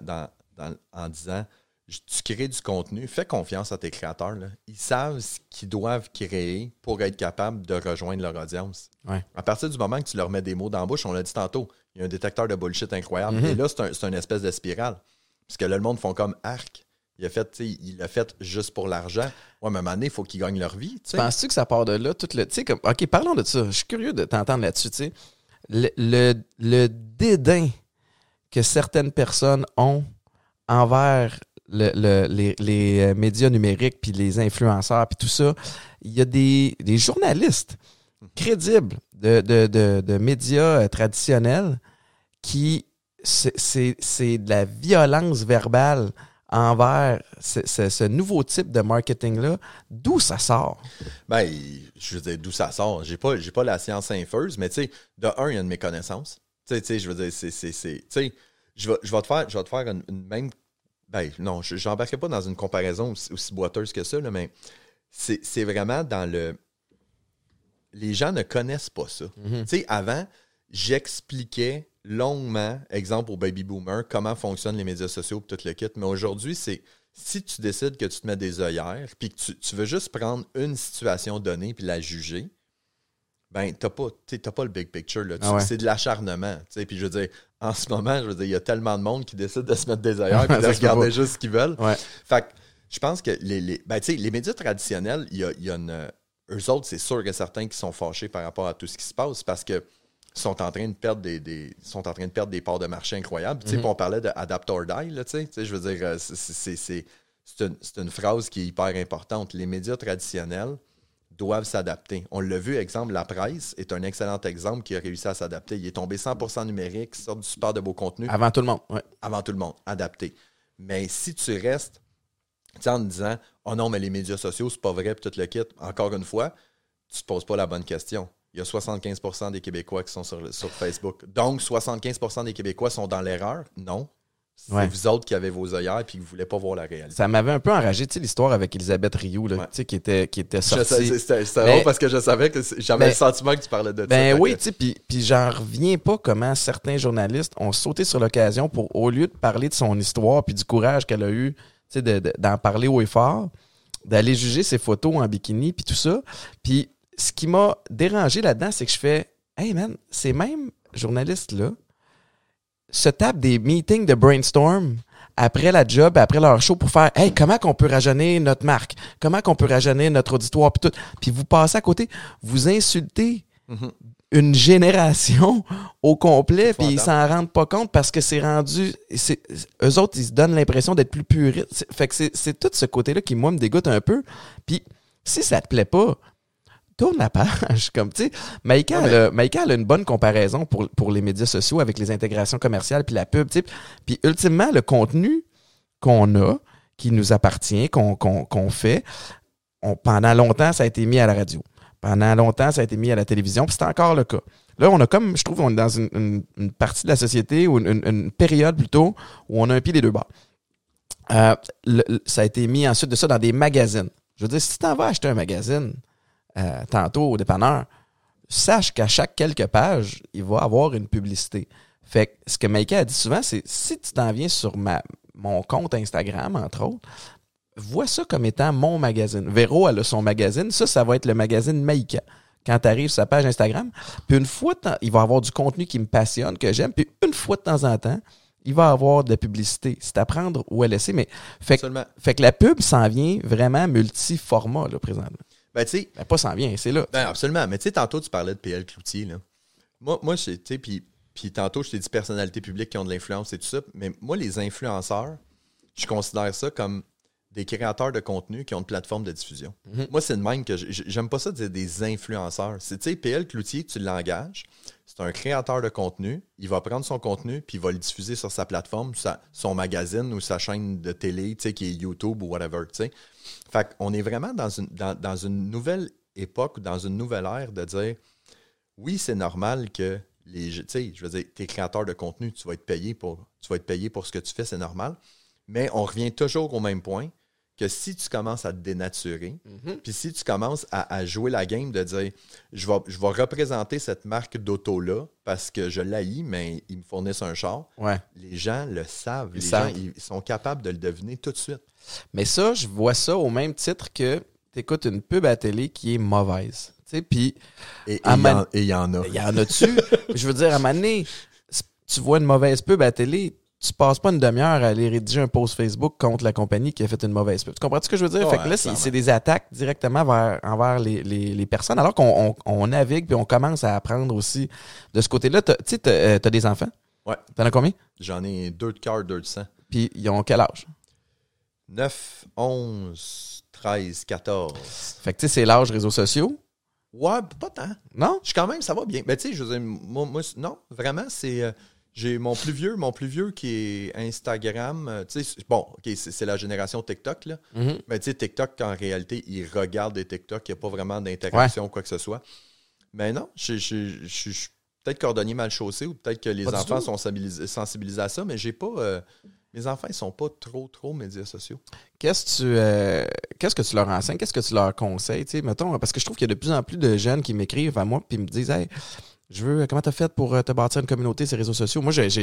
dans, en disant, tu crées du contenu, fais confiance à tes créateurs. Là. Ils savent ce qu'ils doivent créer pour être capables de rejoindre leur audience. Ouais. À partir du moment que tu leur mets des mots dans la bouche, on l'a dit tantôt, il y a un détecteur de bullshit incroyable. Mm-hmm. Et là, c'est un, une espèce de spirale. Parce que là, le monde font comme arc. Il a fait, il l'a fait juste pour l'argent. Ouais, mais à un moment donné, il faut qu'ils gagnent leur vie. Penses-tu que ça part de là, tout le. Comme. OK, parlons de ça. Je suis curieux de t'entendre là-dessus. Sais. Le, le, dédain que certaines personnes ont envers le, les, les, euh, médias numériques, puis les influenceurs, puis tout ça, il y a des, des journalistes crédibles de, de, de, de médias euh, traditionnels qui c'est de la violence verbale envers ce, nouveau type de marketing-là, d'où ça sort? Ben, je veux dire, d'où ça sort? J'ai pas, j'ai pas la science infuse, mais tu sais, de un, il y a une méconnaissance. Tu sais, je veux dire, c'est. Tu sais, je vais, je vais te faire, je vais te faire une, même. Ben, non, je n'embarquerai pas dans une comparaison aussi, boiteuse que ça, là, mais c'est vraiment dans le. Les gens ne connaissent pas ça. Mm-hmm. Tu sais, avant, j'expliquais longuement, exemple au baby boomer, comment fonctionnent les médias sociaux et tout le kit. Mais aujourd'hui, c'est si tu décides que tu te mets des œillères puis que tu, veux juste prendre une situation donnée puis la juger, ben, t'as pas, pas le big picture. Là. Ah c'est de l'acharnement. Puis je veux dire, en ce moment, je veux dire, il y a tellement de monde qui décide de se mettre des œillères et de regarder juste ce qu'ils veulent. Fait je pense que les, les, ben, les médias traditionnels, il y a, y a une. Eux autres, c'est sûr que certains qui sont fâchés par rapport à tout ce qui se passe parce que sont en train de perdre des, sont en train de perdre des parts de marché incroyables. Mhm. On parlait de adapt or die, là, je veux dire, euh, c'est une, une, phrase qui est hyper importante. Les médias traditionnels doivent s'adapter. On l'a vu, exemple, la presse est un excellent exemple qui a réussi à s'adapter. Il est tombé 100% numérique, sort du super de beau contenu. Avant tout le monde, Avant tout le monde, adapté. Mais si tu restes en disant « Oh non, mais les médias sociaux, c'est pas vrai, puis tout le kit », encore une fois, tu te poses pas la bonne question. Il y a 75% des Québécois qui sont sur, le- sur Facebook. Donc, 75% des Québécois sont dans l'erreur? Non. C'est Ouais. vous autres qui avez vos œillères et qui ne voulez pas voir la réalité. Ça m'avait un peu enragé, tu sais, l'histoire avec Elisabeth Rioux, là, Ouais. tu sais, qui était, qui était sortie. C'était drôle parce que je savais que j'avais Ben- le sentiment que tu parlais de ça. Ben Fait oui, tu sais, puis, j'en reviens pas comment certains journalistes ont sauté sur l'occasion pour, au lieu de parler de son histoire puis du courage qu'elle a eu, tu sais, de- de- d'en parler haut et fort, d'aller juger ses photos en bikini puis tout ça. Puis ce qui m'a dérangé là-dedans, c'est que je fais, hey man, ces mêmes journalistes-là se tapent des meetings de brainstorm après la job, après leur show pour faire Hey, comment qu'on peut rajeunir notre marque? Comment qu'on peut rajeunir notre auditoire? Puis tout? Puis vous passez à côté, vous insultez Mhm. une génération au complet, puis ils s'en rendent pas compte parce que c'est rendu. c'est- Eux autres, ils se donnent l'impression d'être plus puristes. C'est- Fait que c'est- c'est tout ce côté-là qui, moi, me dégoûte un peu. Puis si ça te plaît pas, tourne la page. Comme, tu sais, Maïka, Ouais, elle a- Maïka, elle a une bonne comparaison pour, pour les médias sociaux avec les intégrations commerciales puis la pub, tu sais. Puis ultimement, le contenu qu'on a, qui nous appartient, qu'on fait, on- pendant longtemps, ça a été mis à la radio. Pendant longtemps, ça a été mis à la télévision, puis c'est encore le cas. Là, on a comme, je trouve, on est dans une, une- une partie de la société, ou une, période plutôt, où on a un pied des deux bords. Euh, ça a été mis ensuite de ça dans des magazines. Je veux dire, si tu t'en vas acheter un magazine euh, tantôt au dépanneur, sache qu'à chaque quelques pages, il va avoir une publicité. Fait que ce que Maïka a dit souvent, c'est si tu t'en viens sur ma, mon compte Instagram, entre autres, vois ça comme étant mon magazine. Véro, elle a son magazine. Ça, ça va être le magazine Maïka. Quand tu arrives sur sa page Instagram, puis une fois, il va avoir du contenu qui me passionne, que j'aime, puis une fois de temps en temps, il va avoir de la publicité. C'est à prendre ou à laisser, mais fait, que- fait que la pub s'en vient vraiment multi-format, là, présentement. Ben, tu sais, Ben, pas s'en vient, c'est là. Ben, absolument. Mais tu sais, tantôt, tu parlais de PL Cloutier. Là. Moi, moi tu sais, puis, puis tantôt, je t'ai dit personnalités publiques qui ont de l'influence et tout ça. Mais moi, les influenceurs, je considère ça comme des créateurs de contenu qui ont une plateforme de diffusion. Mhm. Moi, c'est de même que j'aime pas ça dire des influenceurs. C'est, tu sais, PL Cloutier, tu l'engages. C'est un créateur de contenu. Il va prendre son contenu puis il va le diffuser sur sa plateforme, son magazine ou sa chaîne de télé, qui est YouTube ou whatever, tu sais. Fait qu'on est vraiment dans une, nouvelle époque, dans une nouvelle ère de dire oui, c'est normal que les. Tu sais, je veux dire, t'es créateur de contenu, tu vas être payé pour, tu vas être payé pour ce que tu fais, c'est normal. Mais on revient toujours au même point que si tu commences à te dénaturer, puis si tu commences à, à jouer la game de dire je vais, je vais représenter cette marque d'auto-là parce que je l'haïs, mais ils me fournissent un char, Ouais. les gens le savent. Ils les savent. gens ils sont capables de le deviner tout de suite. Mais ça, je vois ça au même titre que tu écoutes une pub à télé qui est mauvaise. Puis Et il y, man- en- y a. il y en a-tu? je veux dire, à un moment donné, tu vois une mauvaise pub à télé, tu passes pas une demi-heure à aller rédiger un post Facebook contre la compagnie qui a fait une mauvaise pub. Tu comprends ce que je veux dire? Ouais, fait que là, c'est des attaques directement vers, envers les, les- les personnes, alors qu'on on, on navigue puis on commence à apprendre aussi de ce côté-là. Tu sais, t'as euh, t'as des enfants? Ouais. T'en as combien? J'en ai deux de cœur, deux de sang. Puis ils ont quel âge? 9, 11, 13, 14. Fait que tu sais, c'est l'âge réseaux sociaux. Ouais, pas tant. Non? Je suis quand même, ça va bien. Mais tu sais, je veux dire, moi, moi, non, vraiment, c'est. euh, j'ai mon plus vieux, mon plus vieux qui est Instagram. euh, tu sais, c'est- bon, OK, c'est la génération TikTok, là. Mhm. Mais tu sais, TikTok, en réalité, il regarde des TikTok, il n'y a pas vraiment d'interaction ou quoi que ce soit. Mais non, je suis peut-être cordonnier mal chaussé ou peut-être que les Pas enfants sont sensibilisés, sensibilisés à ça, mais j'ai pas. euh, mes enfants, ils sont pas trop, trop médias sociaux. Qu'est-ce que tu euh, qu'est-ce que tu leur enseignes? Qu'est-ce que tu leur conseilles? Tu sais, mettons, parce que je trouve qu'il y a de plus en plus de jeunes qui m'écrivent à moi puis me disent Hey, je veux comment t'as fait pour euh, te bâtir une communauté sur les réseaux sociaux? Moi, j'ai, ça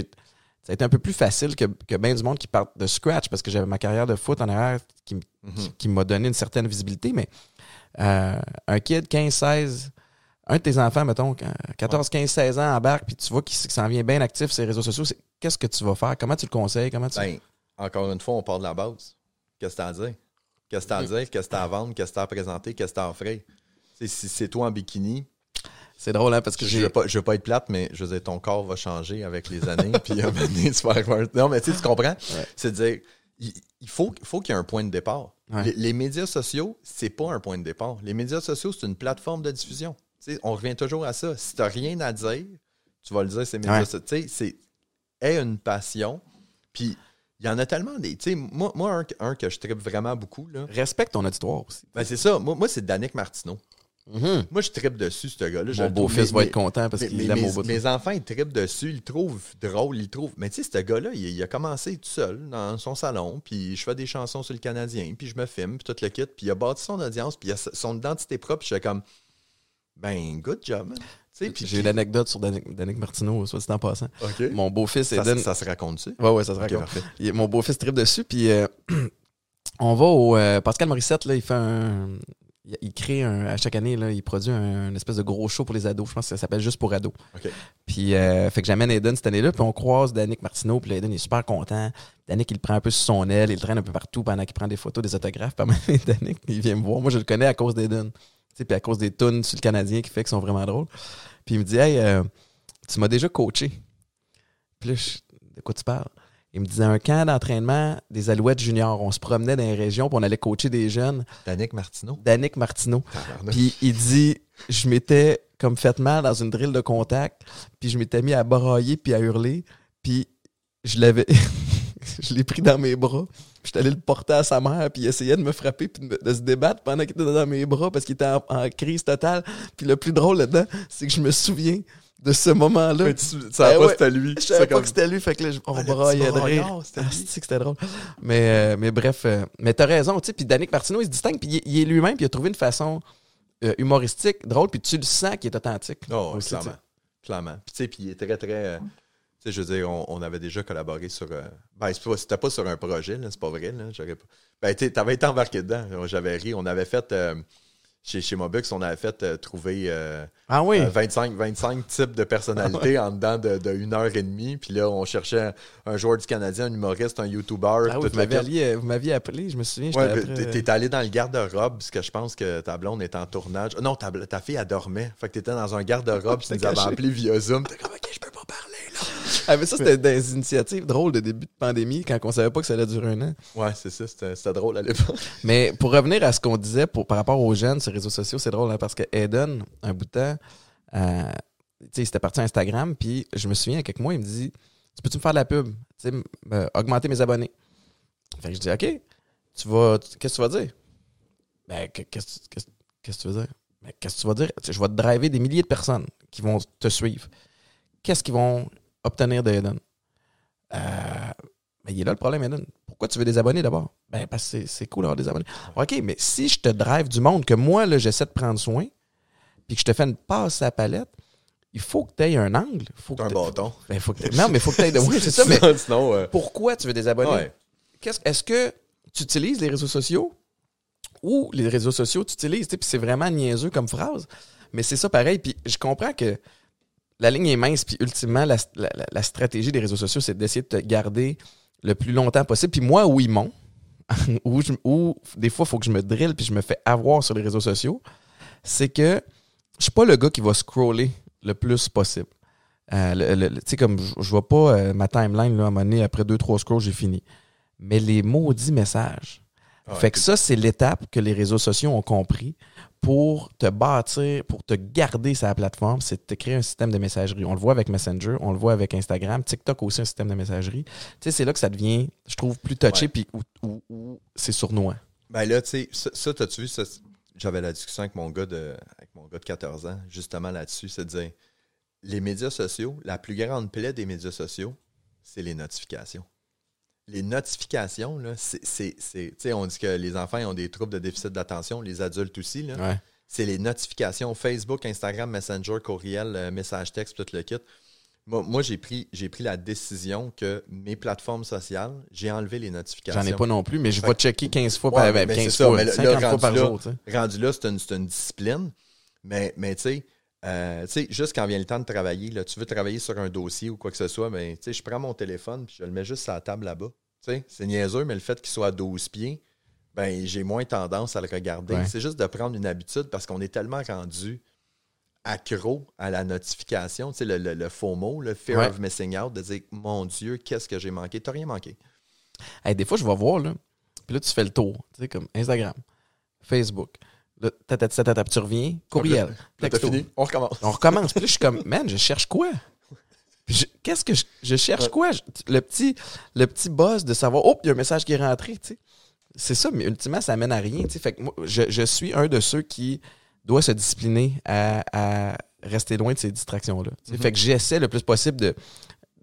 a été un peu plus facile que, que bien du monde qui part de scratch parce que j'avais ma carrière de foot en arrière qui, Mhm. qui, qui m'a donné une certaine visibilité, mais euh, un kid 15-16, un de tes enfants, mettons, 14, 15, 16 ans embarque, puis tu vois qu'il s'en vient bien actif sur les réseaux sociaux, qu'est-ce que tu vas faire? Comment tu le conseilles? Comment tu... Ben, encore une fois, on part de la base. Qu'est-ce que t'as à dire? Qu'est-ce que t'as à dire? Qu'est-ce que t'as à vendre? Qu'est-ce que t'as à présenter? Qu'est-ce que t'as à offrir? Si c'est toi en bikini, C'est drôle, hein, parce que je veux, pas, je veux pas être plate, mais je veux dire, ton corps va changer avec les années. puis un moment donné, tu vas avoir- Non, mais tu sais, tu comprends? C'est de dire, il, il faut, faut qu'il y ait un point de départ. Ouais. Les, les médias sociaux, c'est pas un point de départ. Les médias sociaux, c'est une plateforme de diffusion. Tu sais, on revient toujours à ça. Si t'as rien à dire, tu vas le dire, c'est médias Ouais. sociaux. Tu sais, c'est aie une passion. Puis il y en a tellement des. Tu sais, moi, moi un, un que je tripe vraiment beaucoup, là, Respecte ton auditoire aussi. ben, c'est ça. Moi, moi c'est Danick Martineau. Moi, je tripe dessus, ce gars-là. Mon beau-fils va être content parce qu'il mes, au bout. mes enfants, ils tripent dessus, ils le trouvent drôle, ils le trouvent. Mais tu sais, ce gars-là, il, il a commencé tout seul dans son salon, puis je fais des chansons sur le Canadien, puis je me filme, puis tout le kit, puis il a bâti son audience, puis il a son identité propre, puis je fais comme, ben, good job, J'ai une anecdote sur Danick, Martineau, soit dit en passant. Mon beau-fils Ça, Eden. ça se raconte-tu? Ouais, ouais, ça se raconte. Il- mon beau-fils tripe dessus, puis euh, on va au. euh, Pascal Morissette, là, il fait un. Il- crée un, à chaque année, là, il produit un, une espèce de gros show pour les ados. Je pense que ça s'appelle Juste pour ados. Puis, euh, fait que j'amène Eden cette année-là, puis on croise Danick Martineau, puis Eden est super content. Danick, il le prend un peu sur son aile, il le traîne un peu partout pendant qu'il prend des photos, des autographes. Donné, Danick, il vient me voir. Moi, je le connais à cause d'Eden. Puis à cause des tunes sur le Canadien qui fait qu'ils sont vraiment drôles. Puis il me dit, hey, euh, tu m'as déjà coaché. Puis là, je- de quoi tu parles? Il me disait un camp d'entraînement des Alouettes juniors. On se promenait dans les régions, puis on allait coacher des jeunes. Danick Martineau. Danick Martineau. Puis il dit, je m'étais comme fait mal dans une drill de contact, puis je m'étais mis à brailler puis à hurler, puis je l'avais, je l'ai pris dans mes bras, puis j'étais allé le porter à sa mère, puis il essayait de me frapper puis de se débattre pendant qu'il était dans mes bras parce qu'il était en, en crise totale. Puis le plus drôle là-dedans, c'est que je me souviens de ce moment-là. Mais tu- ça Ben pas ouais. c'était lui. Je savais pas que c'était lui, fait que là, on Ah, braillait de rire. c'était Ah, que c'était drôle. Mais, euh, mais bref, euh, mais t'as raison, tu sais. Puis Danick Martineau, il se distingue, puis il, est- il est lui-même, puis il a trouvé une façon euh, humoristique, drôle, puis tu le sens qu'il est authentique. Oh, aussi, clairement. tu. Clairement. Puis, tu sais, puis il est très, très. euh, tu sais, je veux dire, on, on avait déjà collaboré sur. ben, c'est pas- c'était pas sur un projet, là, c'est pas vrai, là. J'aurais pas. Ben, tu t'avais été embarqué dedans. J'avais ri. On avait fait. Euh, chez, chez Mobux, on avait fait euh, trouver euh, Ah oui. euh, 25, 25 types de personnalités en dedans de, de une heure et demie. Puis là, on cherchait un joueur du Canadien, un humoriste, un YouTuber. Ah oui, vous m'aviez appelé, je me souviens. Ouais, t'es- allé dans le garde-robe, parce que je pense que ta blonde est en tournage. Non, ta, ta fille, elle dormait. Fait que t'étais dans un garde-robe, tu nous avais appelé via Zoom. T'es comme, OK, je peux. Ah, mais ça, c'était des initiatives drôles de début de pandémie, quand on savait pas que ça allait durer un an. Ouais, c'est ça, c'était drôle à l'époque. Mais pour revenir à ce qu'on disait pour, par rapport aux jeunes sur les réseaux sociaux, c'est drôle, hein, parce que Eden, un bout de temps, euh, tu sais, c'était parti Instagram, puis je me souviens, il y a quelques mois, il me dit Tu peux-tu me faire de la pub Tu sais, euh, augmenter mes abonnés. Fait que je dis OK, tu vas. Qu'est-ce que tu vas dire Ben, que- qu'est-ce que tu veux dire? Ben, qu'est-ce que tu vas dire? Je vais te driver des milliers de personnes qui vont te suivre. Qu'est-ce qu'ils vont obtenir de Eden euh, mais il est là le problème, Eden. Pourquoi tu veux des abonnés d'abord? Ben, parce que c'est- cool d'avoir des abonnés. OK, mais si je te drive du monde, que moi, là, j'essaie de prendre soin, puis que je te fais une passe à la palette, il faut que tu aies un angle. Faut que un bâton. Ben, faut que t'aies- non, mais il faut que tu aies de. Oui, c'est ça, mais Sinon, euh, pourquoi tu veux des abonnés? ouais. Qu'est-ce- Est-ce que tu utilises les réseaux sociaux? Ou les réseaux sociaux tu utilises? Puis c'est vraiment niaiseux comme phrase, mais c'est ça pareil. Puis je comprends que la ligne est mince, puis ultimement, la, stratégie des réseaux sociaux, c'est d'essayer de te garder le plus longtemps possible. Puis moi, où ils m'ont, où, des fois, il faut que je me drille puis je me fais avoir sur les réseaux sociaux, c'est que je suis pas le gars qui va scroller le plus possible. Euh, tu sais, comme je, vois pas euh, ma timeline, là, à un moment après deux, trois scrolls, j'ai fini. Mais les maudits messages. Ah, fait que ça, c'est l'étape que les réseaux sociaux ont compris pour te bâtir, pour te garder la plateforme, c'est de te créer un système de messagerie. On le voit avec Messenger, on le voit avec Instagram, TikTok aussi un système de messagerie. Tu sais, c'est là que ça devient, je trouve, plus touché, puis où, où- c'est sournois. Ben là, tu sais, ça, ça, t'as-tu vu, j'avais la discussion avec mon gars de, avec mon gars de 14 ans, justement là-dessus, c'est de dire, les médias sociaux, la plus grande plaie des médias sociaux, c'est les notifications. Les notifications, là, c'est, on dit que les enfants ils ont des troubles de déficit d'attention, les adultes aussi, là. Ouais. c'est les notifications Facebook, Instagram, Messenger, courriel, euh, message texte, tout le kit. Moi, moi, j'ai pris, la décision que mes plateformes sociales, j'ai enlevé les notifications. J'en ai pas non plus, mais je vais checker 15 fois Ouais, par ben, mais 15 c'est ça, fois, mais là, 50 là, fois par jour. rendu là, c'est une, discipline. Mais, mais tu sais, euh, tu sais, juste quand vient le temps de travailler, là, tu veux travailler sur un dossier ou quoi que ce soit, mais tu sais, je prends mon téléphone puis je le mets juste sur la table là-bas. Tu sais, c'est niaiseux, mais le fait qu'il soit à 12 pieds, ben, j'ai moins tendance à le regarder. Ouais. C'est juste de prendre une habitude parce qu'on est tellement rendu accro à la notification, tu sais, le, le, le faux mot, le fear Ouais. of missing out, de dire, mon Dieu, qu'est-ce que j'ai manqué? T'as rien manqué. Hey, des fois, je vais voir, là, puis là, tu fais le tour, tu sais, comme Instagram, Facebook, tu reviens, courriel, texto. fini? On recommence. On recommence. Puis là, je suis comme, man, je cherche quoi? Qu'est-ce que je, je cherche Ouais. quoi? Je- le, petit, le petit buzz de savoir, oh, il y a un message qui est rentré, tu sais. C'est ça, mais ultimement, ça mène à rien, tu sais. Fait que moi, je, je suis un de ceux qui doit se discipliner à, à rester loin de ces distractions-là. Mhm. Fait que j'essaie le plus possible de,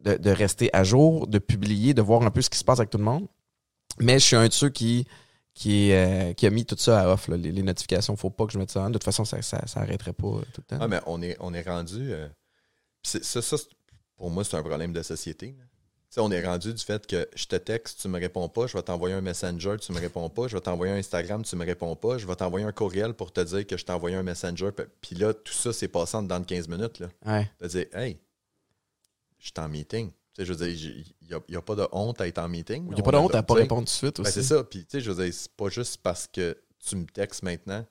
de, de rester à jour, de publier, de voir un peu ce qui se passe avec tout le monde. Mais je suis un de ceux qui, qui, euh, qui a mis tout ça à off, là, les, les notifications. Faut pas que je mette ça en. De toute façon, ça, ça, ça arrêterait pas euh, tout le temps. Ah, mais on est, on est rendu. euh, ça, ça, pour moi, c'est un problème de société. Tu on est rendu du fait que je te texte, tu me réponds pas, je vais t'envoyer un messenger, tu me réponds pas, je vais t'envoyer un Instagram, tu me réponds pas, je vais t'envoyer un courriel pour te dire que je t'ai envoyé un messenger. Puis là, tout ça, c'est dedans de 15 minutes. Là. Ouais. De dire, hey, je suis en meeting. Tu sais, je veux dire, il n'y a, pas de honte à être en meeting. Il n'y a pas de honte à pas Tu sais, répondre tout de suite ben, aussi. c'est ça. Puis, tu sais, je veux dire, c'est pas juste parce que tu me textes maintenant.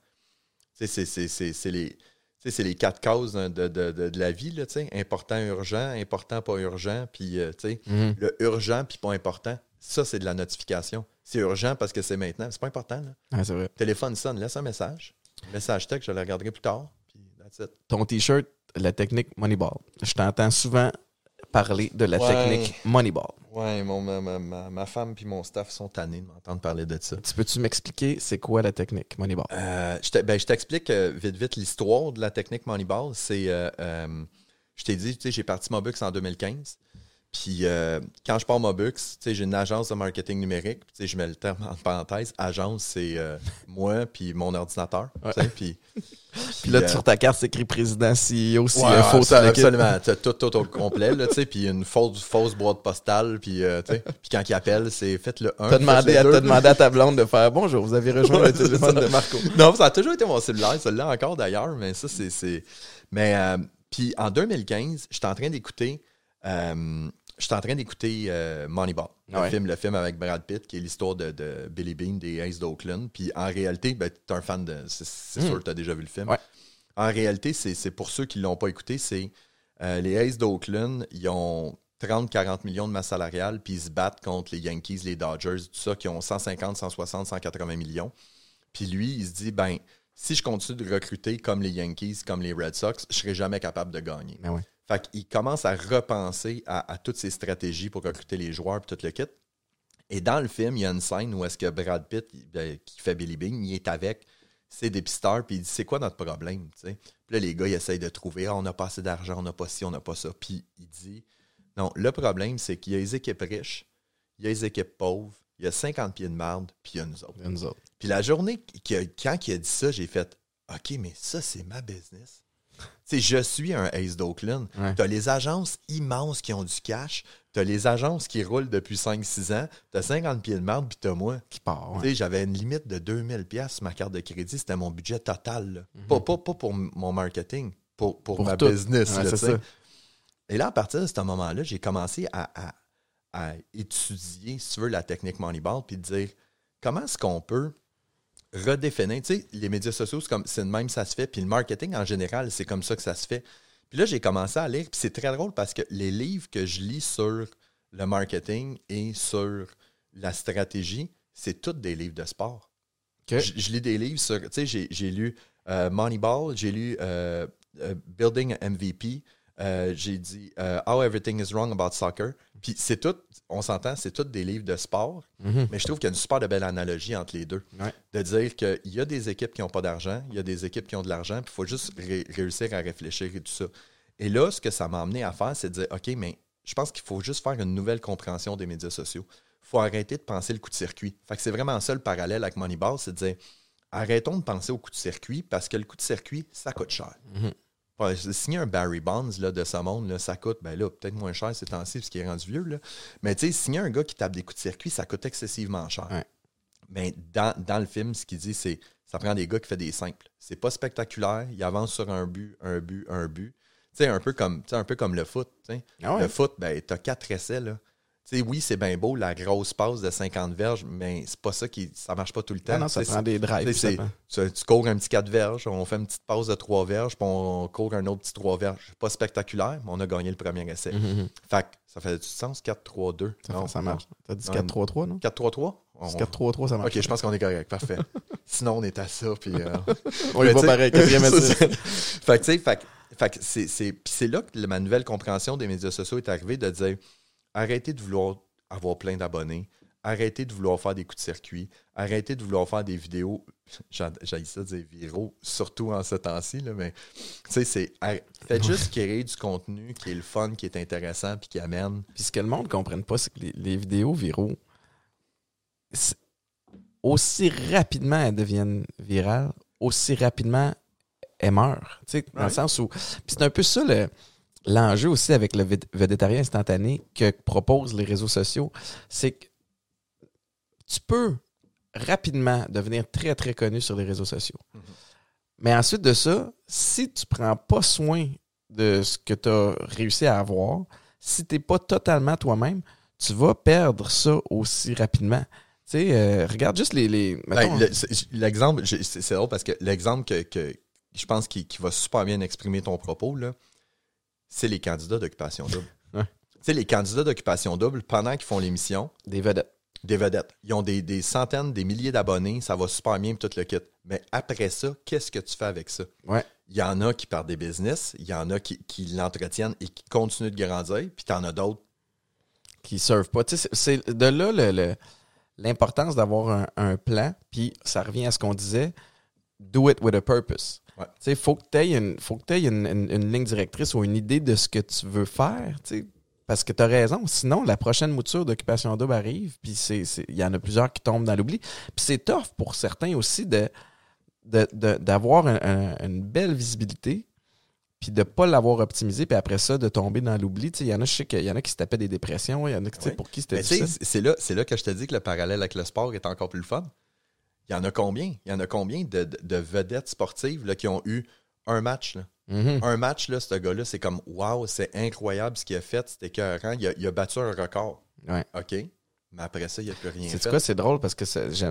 Tu sais, c'est- les. c'est les quatre causes de, de- de- de la vie, là. Important, urgent, important, pas urgent, puis, euh, tu sais, Mhm. le urgent, puis pas important, ça, c'est de la notification. C'est urgent parce que c'est maintenant. C'est pas important, là. C'est vrai. Téléphone sonne, laisse un message. Message texte, je le regarderai plus tard, puis that's it. Ton t-shirt, la technique Moneyball. Je t'entends souvent parler de la Ouais. technique Moneyball. Mon, ma, ma- ma- ma femme puis mon staff sont tannés de m'entendre parler de ça. Tu peux-tu m'expliquer c'est quoi la technique Moneyball? Euh, je ben, je t'explique euh, vite, vite l'histoire de la technique Moneyball. C'est, euh, euh, je t'ai dit, tu sais, j'ai parti Mobux en 2015. Puis euh, quand je pars Mobux, j'ai une agence de marketing numérique. Je mets le terme en parenthèse. Agence, c'est euh, moi puis mon ordinateur. Puis, là, euh, sur ta carte, c'est écrit président, CEO, CFO, Ouais, toute ça, absolument. T'as tout, tout au complet, là, tu sais, puis une fausse, fausse boîte postale, puis, euh, quand il appelle, c'est faites le 1. T'as demandé, à- demandé à ta blonde de faire bonjour, vous avez rejoint Ouais, le téléphone de Marco. Non, ça a toujours été mon cellulaire, celui-là encore d'ailleurs, mais ça, c'est. Mais, euh, puis en 2015, j'étais en train d'écouter. Euh, J'étais en train d'écouter euh, Moneyball, le, Ouais. film, le film avec Brad Pitt, qui est l'histoire de, de Billy Bean des Aces d'Oakland. Puis en réalité, ben, t'es un fan de. C'est c'est Mm. sûr que t'as déjà vu le film. Ouais. En réalité, c'est pour ceux qui ne l'ont pas écouté, c'est euh, les Aces d'Oakland, ils ont 30-40 millions de masse salariale, puis ils se battent contre les Yankees, les Dodgers, tout ça, qui ont 150, 160, 180 millions. Puis lui, il se dit, ben, si je continue de recruter comme les Yankees, comme les Red Sox, je serai jamais capable de gagner. Mais ouais. Fait qu'il commence à repenser à, à toutes ses stratégies pour recruter les joueurs et tout le kit. Et dans le film, il y a une scène où est-ce que Brad Pitt, ben, qui fait Billy Bean, il est avec ses dépisteurs, puis il dit c'est quoi notre problème? Puis là, les gars, ils essayent de trouver, ah, on n'a pas assez d'argent, on n'a pas ci, on n'a pas ça. Puis il dit, non, le problème, c'est qu'il y a les équipes riches, il y a les équipes pauvres, il y a 50 pieds de marde, puis il y a nous autres. Nous autres. Puis la journée, quand il a dit ça, j'ai fait OK, mais ça, c'est ma business. Sais, je suis un Ace d'Oakland. Ouais. Tu as les agences immenses qui ont du cash. Tu as les agences qui roulent depuis 5-6 ans. Tu as 50 pieds de marde, puis tu as moi. Qui part, ouais. J'avais une limite de 2000 pièces sur ma carte de crédit. C'était mon budget total. Mhm. pas, pas, pas pour mon marketing, pour, pour, Pour ma tout. business. Ouais, là, ça. Et là, à partir de ce moment-là, j'ai commencé à, à- à étudier, si tu veux, la technique Moneyball, puis de dire comment est-ce qu'on peut redéfinir. Tu sais, les médias sociaux, c'est comme c'est de même ça se fait, puis le marketing en général, c'est comme ça que ça se fait. Puis là, j'ai commencé à lire, puis c'est très drôle parce que les livres que je lis sur le marketing et sur la stratégie, c'est tous des livres de sport. Je, je lis des livres sur. Tu sais, j'ai, lu euh, Moneyball, j'ai lu euh, euh, Building MVP, euh, j'ai dit euh, How Everything is Wrong About Soccer. Puis c'est tout, on s'entend, c'est tous des livres de sport, Mhm. mais je trouve qu'il y a une super de belle analogie entre les deux. Ouais. De dire qu'il y a des équipes qui n'ont pas d'argent, il y a des équipes qui ont de l'argent, puis il faut juste ré- réussir à réfléchir et tout ça. Et là, ce que ça m'a amené à faire, c'est de dire OK, mais je pense qu'il faut juste faire une nouvelle compréhension des médias sociaux. Il faut arrêter de penser le coup de circuit. Fait que c'est vraiment ça le parallèle avec Moneyball, c'est de dire arrêtons de penser au coup de circuit parce que le coup de circuit, ça coûte cher. Mhm. Ouais, signer un Barry Bonds là, de ce monde, là, ça coûte, ben là, peut-être moins cher ces temps-ci parce qu'il est rendu vieux. Là. Mais signer un gars qui tape des coups de circuit, ça coûte excessivement cher. Ouais. Mais dans, dans le film, ce qu'il dit, c'est ça prend des gars qui font des simples. C'est pas spectaculaire, il avance sur un but, un but, un but. Un peu comme, un peu comme le foot. Ah ouais. Le foot, ben, t'as quatre essais, là. Tu sais, oui, c'est bien beau, la grosse passe de 50 verges, mais c'est pas ça qui. Ça marche pas tout le temps. Ah non, ça prend des drives. tu cours un petit 4 verges, on fait une petite pause de 3 verges, puis on court un autre petit 3 verges. Pas spectaculaire, mais on a gagné le premier essai. Fait que ça fait du sens, 4-3-2. Ça, Non, ça marche. T'as dit Non? 4-3-3, non? 4-3-3? On- 4-3-3, ça marche. Ok, je pense qu'on est correct, parfait. Sinon, on est à ça, puis... euh, On y va pareil, quatrième essai. fait que, tu sais, fait c'est, c'est, puis c'est là que ma nouvelle compréhension des médias sociaux est arrivée de dire arrêtez de vouloir avoir plein d'abonnés, arrêtez de vouloir faire des coups de circuit, arrêtez de vouloir faire des vidéos, j'ai ça dire viraux, surtout en ce temps-ci, mais tu sais, c'est faites juste créer du contenu qui est le fun, qui est intéressant, puis qui amène. Puis ce que le monde ne comprenne pas, c'est que les, vidéos viraux, aussi rapidement elles deviennent virales, aussi rapidement elles meurent. Tu sais, dans le sens où. Puis c'est un peu ça le l'enjeu aussi avec le végétarien instantané que proposent les réseaux sociaux, c'est que tu peux rapidement devenir très, très connu sur les réseaux sociaux. Mm-hmm. Mais ensuite de ça, si tu prends pas soin de ce que tu as réussi à avoir, si tu n'es pas totalement toi-même, tu vas perdre ça aussi rapidement. Tu sais, euh, regarde juste les. Ben, l'exemple, c'est drôle parce que l'exemple que, je pense qui, va super bien exprimer ton propos, là, c'est les candidats d'occupation double. Tu sais, les candidats d'occupation double, pendant qu'ils font l'émission. Des vedettes. Des vedettes. Ils ont des, centaines, des milliers d'abonnés, ça va super bien, tout le kit. Mais après ça, qu'est-ce que tu fais avec ça? Ouais. Il y en a qui perdent des business, il y en a qui, l'entretiennent et qui continuent de grandir, puis tu en as d'autres. Qui ne servent pas. C'est de là l'importance d'avoir un, plan, puis ça revient à ce qu'on disait do it with a purpose. Il faut que tu aies, une, faut que une, une, ligne directrice ou une idée de ce que tu veux faire. Parce que tu as raison. Sinon, la prochaine mouture d'occupation double arrive, puis il y en a plusieurs qui tombent dans l'oubli. Puis c'est tough pour certains aussi de, d'avoir une belle visibilité, puis de ne pas l'avoir optimisé, puis après ça, de tomber dans l'oubli. Il y en a, je sais qu'il y en a qui se tapaient des dépressions, il y en a qui, pour qui c'était C'est là, là que je te dis que le parallèle avec le sport est encore plus fun. Il y en a combien? Il y en a combien de, vedettes sportives là, qui ont eu un match? Là? Mm-hmm. Un match, là, ce gars-là, c'est comme Waouh, c'est incroyable ce qu'il a fait, c'était écœurant. Il a, il a battu un record. OK. Mais après ça, il n'y a plus rien. C'est quoi, c'est drôle parce que c'est,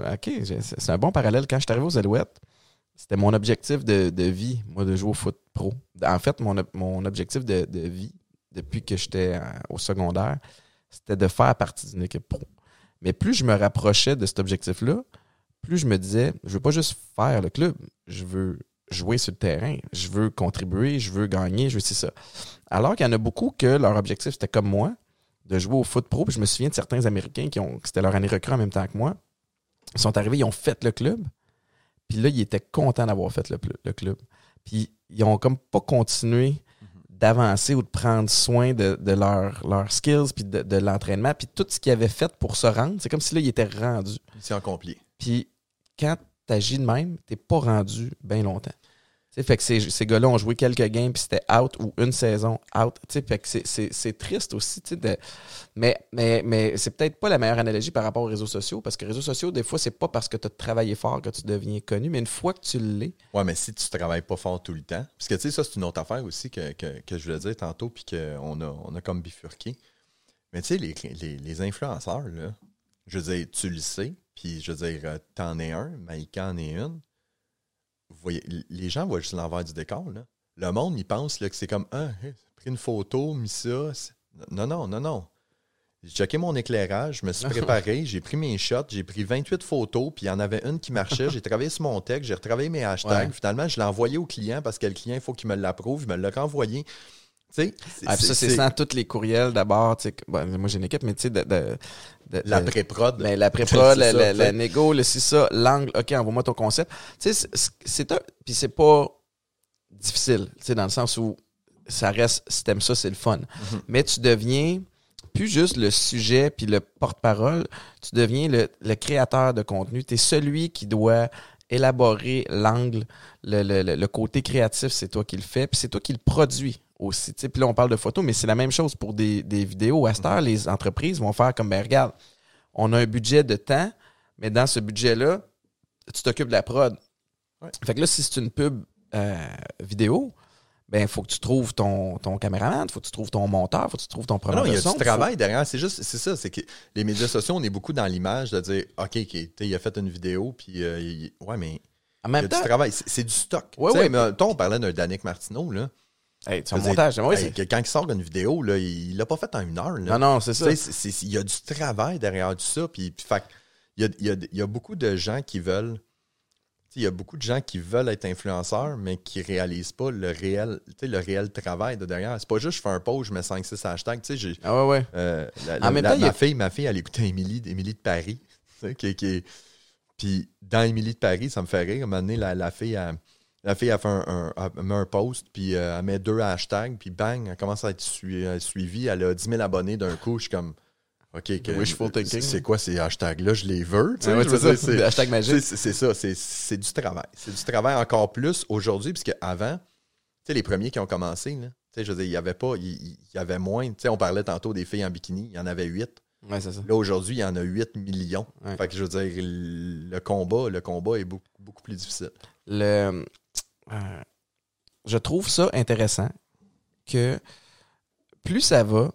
un bon parallèle. Quand je suis arrivé aux Alouettes, c'était mon objectif de, vie, moi, de jouer au foot pro. En fait, mon, mon objectif de, de, vie, depuis que j'étais au secondaire, c'était de faire partie d'une équipe pro. Mais plus je me rapprochais de cet objectif-là, plus je me disais, je veux pas juste faire le club, je veux jouer sur le terrain, je veux contribuer, je veux gagner, je veux c'est ça. Alors qu'il y en a beaucoup que leur objectif c'était comme moi, de jouer au foot pro. Puis je me souviens de certains Américains qui ont, c'était leur année recrue en même temps que moi. Ils sont arrivés, ils ont fait le club. Puis là, ils étaient contents d'avoir fait le, club. Puis ils ont comme pas continué d'avancer ou de prendre soin de, leurs skills puis de, l'entraînement puis tout ce qu'ils avaient fait pour se rendre c'est comme si là ils étaient rendus c'est accompli puis quand tu agis de même, t'es pas rendu bien longtemps. fait que ces, ces gars-là ont joué quelques games, puis c'était out ou une saison out. que c'est triste aussi. Mais mais, mais c'est peut-être pas la meilleure analogie par rapport aux réseaux sociaux, parce que les réseaux sociaux, des fois, c'est pas parce que tu as travaillé fort que tu deviens connu, mais une fois que tu l'es. Ouais, mais si tu travailles pas fort tout le temps, parce que tu sais, ça, c'est une autre affaire aussi que, je voulais dire tantôt, puis qu'on a, on a comme bifurqué. Mais tu sais, les, les, les influenceurs, là, je veux dire, tu le sais, puis je veux dire, euh, t'en es un, Maïka en est une. voyez, les gens voient juste l'envers du décor. Là. Le monde, il pense là, que c'est comme Ah, pris une photo, mis ça. Non, non, non, non. J'ai checké mon éclairage, je me suis préparé, j'ai pris mes shots, j'ai pris 28 photos, puis il y en avait une qui marchait. J'ai travaillé sur mon texte, j'ai retravaillé mes hashtags. Finalement, je l'ai envoyé au client parce que le client, il faut qu'il me l'approuve. Il me l'a renvoyé. Ah, ça, c'est sans tous les courriels d'abord. moi, j'ai une équipe, mais tu sais, de, de, la pré-prod. Ben, la pré-prod, la, la, négo, le c'est ça, l'angle, OK, envoie-moi ton concept. Tu sais, c'est un. Puis c'est pas difficile, tu sais, dans le sens où ça reste, si t'aimes ça, c'est le fun. Mm-hmm. Mais tu deviens plus juste le sujet puis le porte-parole, tu deviens le, le, créateur de contenu. Tu es celui qui doit élaborer l'angle, le, le, le, côté créatif, c'est toi qui le fais, puis c'est toi qui le produis aussi. Puis là, on parle de photos, mais c'est la même chose pour des, vidéos. À cette heure, les entreprises vont faire comme, ben regarde, on a un budget de temps, mais dans ce budget-là, tu t'occupes de la prod. Fait que là, si c'est une pub euh, vidéo, ben, il faut que tu trouves ton, ton caméraman, il faut que tu trouves ton monteur, il faut que tu trouves ton programme. Non, il y a du travail derrière. C'est juste, c'est ça, c'est que les médias sociaux, on est beaucoup dans l'image de dire, OK, il a fait une vidéo, puis, euh, ouais, mais. En même il y a du travail, c'est du stock. Ouais, mais toi, on parlait d'un Danick Martineau, là. Hey, son montage, quand il sort une vidéo, là, il l'a pas fait en une heure. Non, non, c'est ça. Il y a du travail derrière tout ça. Puis, il y, a, y, a, beaucoup de gens qui veulent il y a beaucoup de gens qui veulent être influenceurs, mais qui ne réalisent pas le réel, le réel travail de derrière. C'est pas juste je fais un post, je mets 5-6 hashtags. Ah ouais, ouais. Euh, même temps, ma, fille, ma fille, elle écoutait Émilie, de Paris. Qui, qui, puis dans Émilie de Paris, ça me fait rire. À un moment donné, la, fille, elle, la fille a fait un, met un post, puis euh, elle met deux hashtags, puis bang, elle commence à être suivie. Elle a 10 000 abonnés d'un coup. Je suis comme. OK, c'est quoi ces hashtags-là? Je les veux. c'est ça, hashtag magique. C'est ça, c'est du travail. C'est du travail encore plus aujourd'hui, puisque avant, tu sais, les premiers qui ont commencé, là, je veux dire, il y avait pas, il y, avait moins. Tu sais, on parlait tantôt des filles en bikini, il y en avait huit. Ouais, ça. Là, aujourd'hui, il y en a 8 millions. Fait que je veux dire, le combat, le combat est beaucoup, beaucoup plus difficile. Le, euh, je trouve ça intéressant que plus ça va,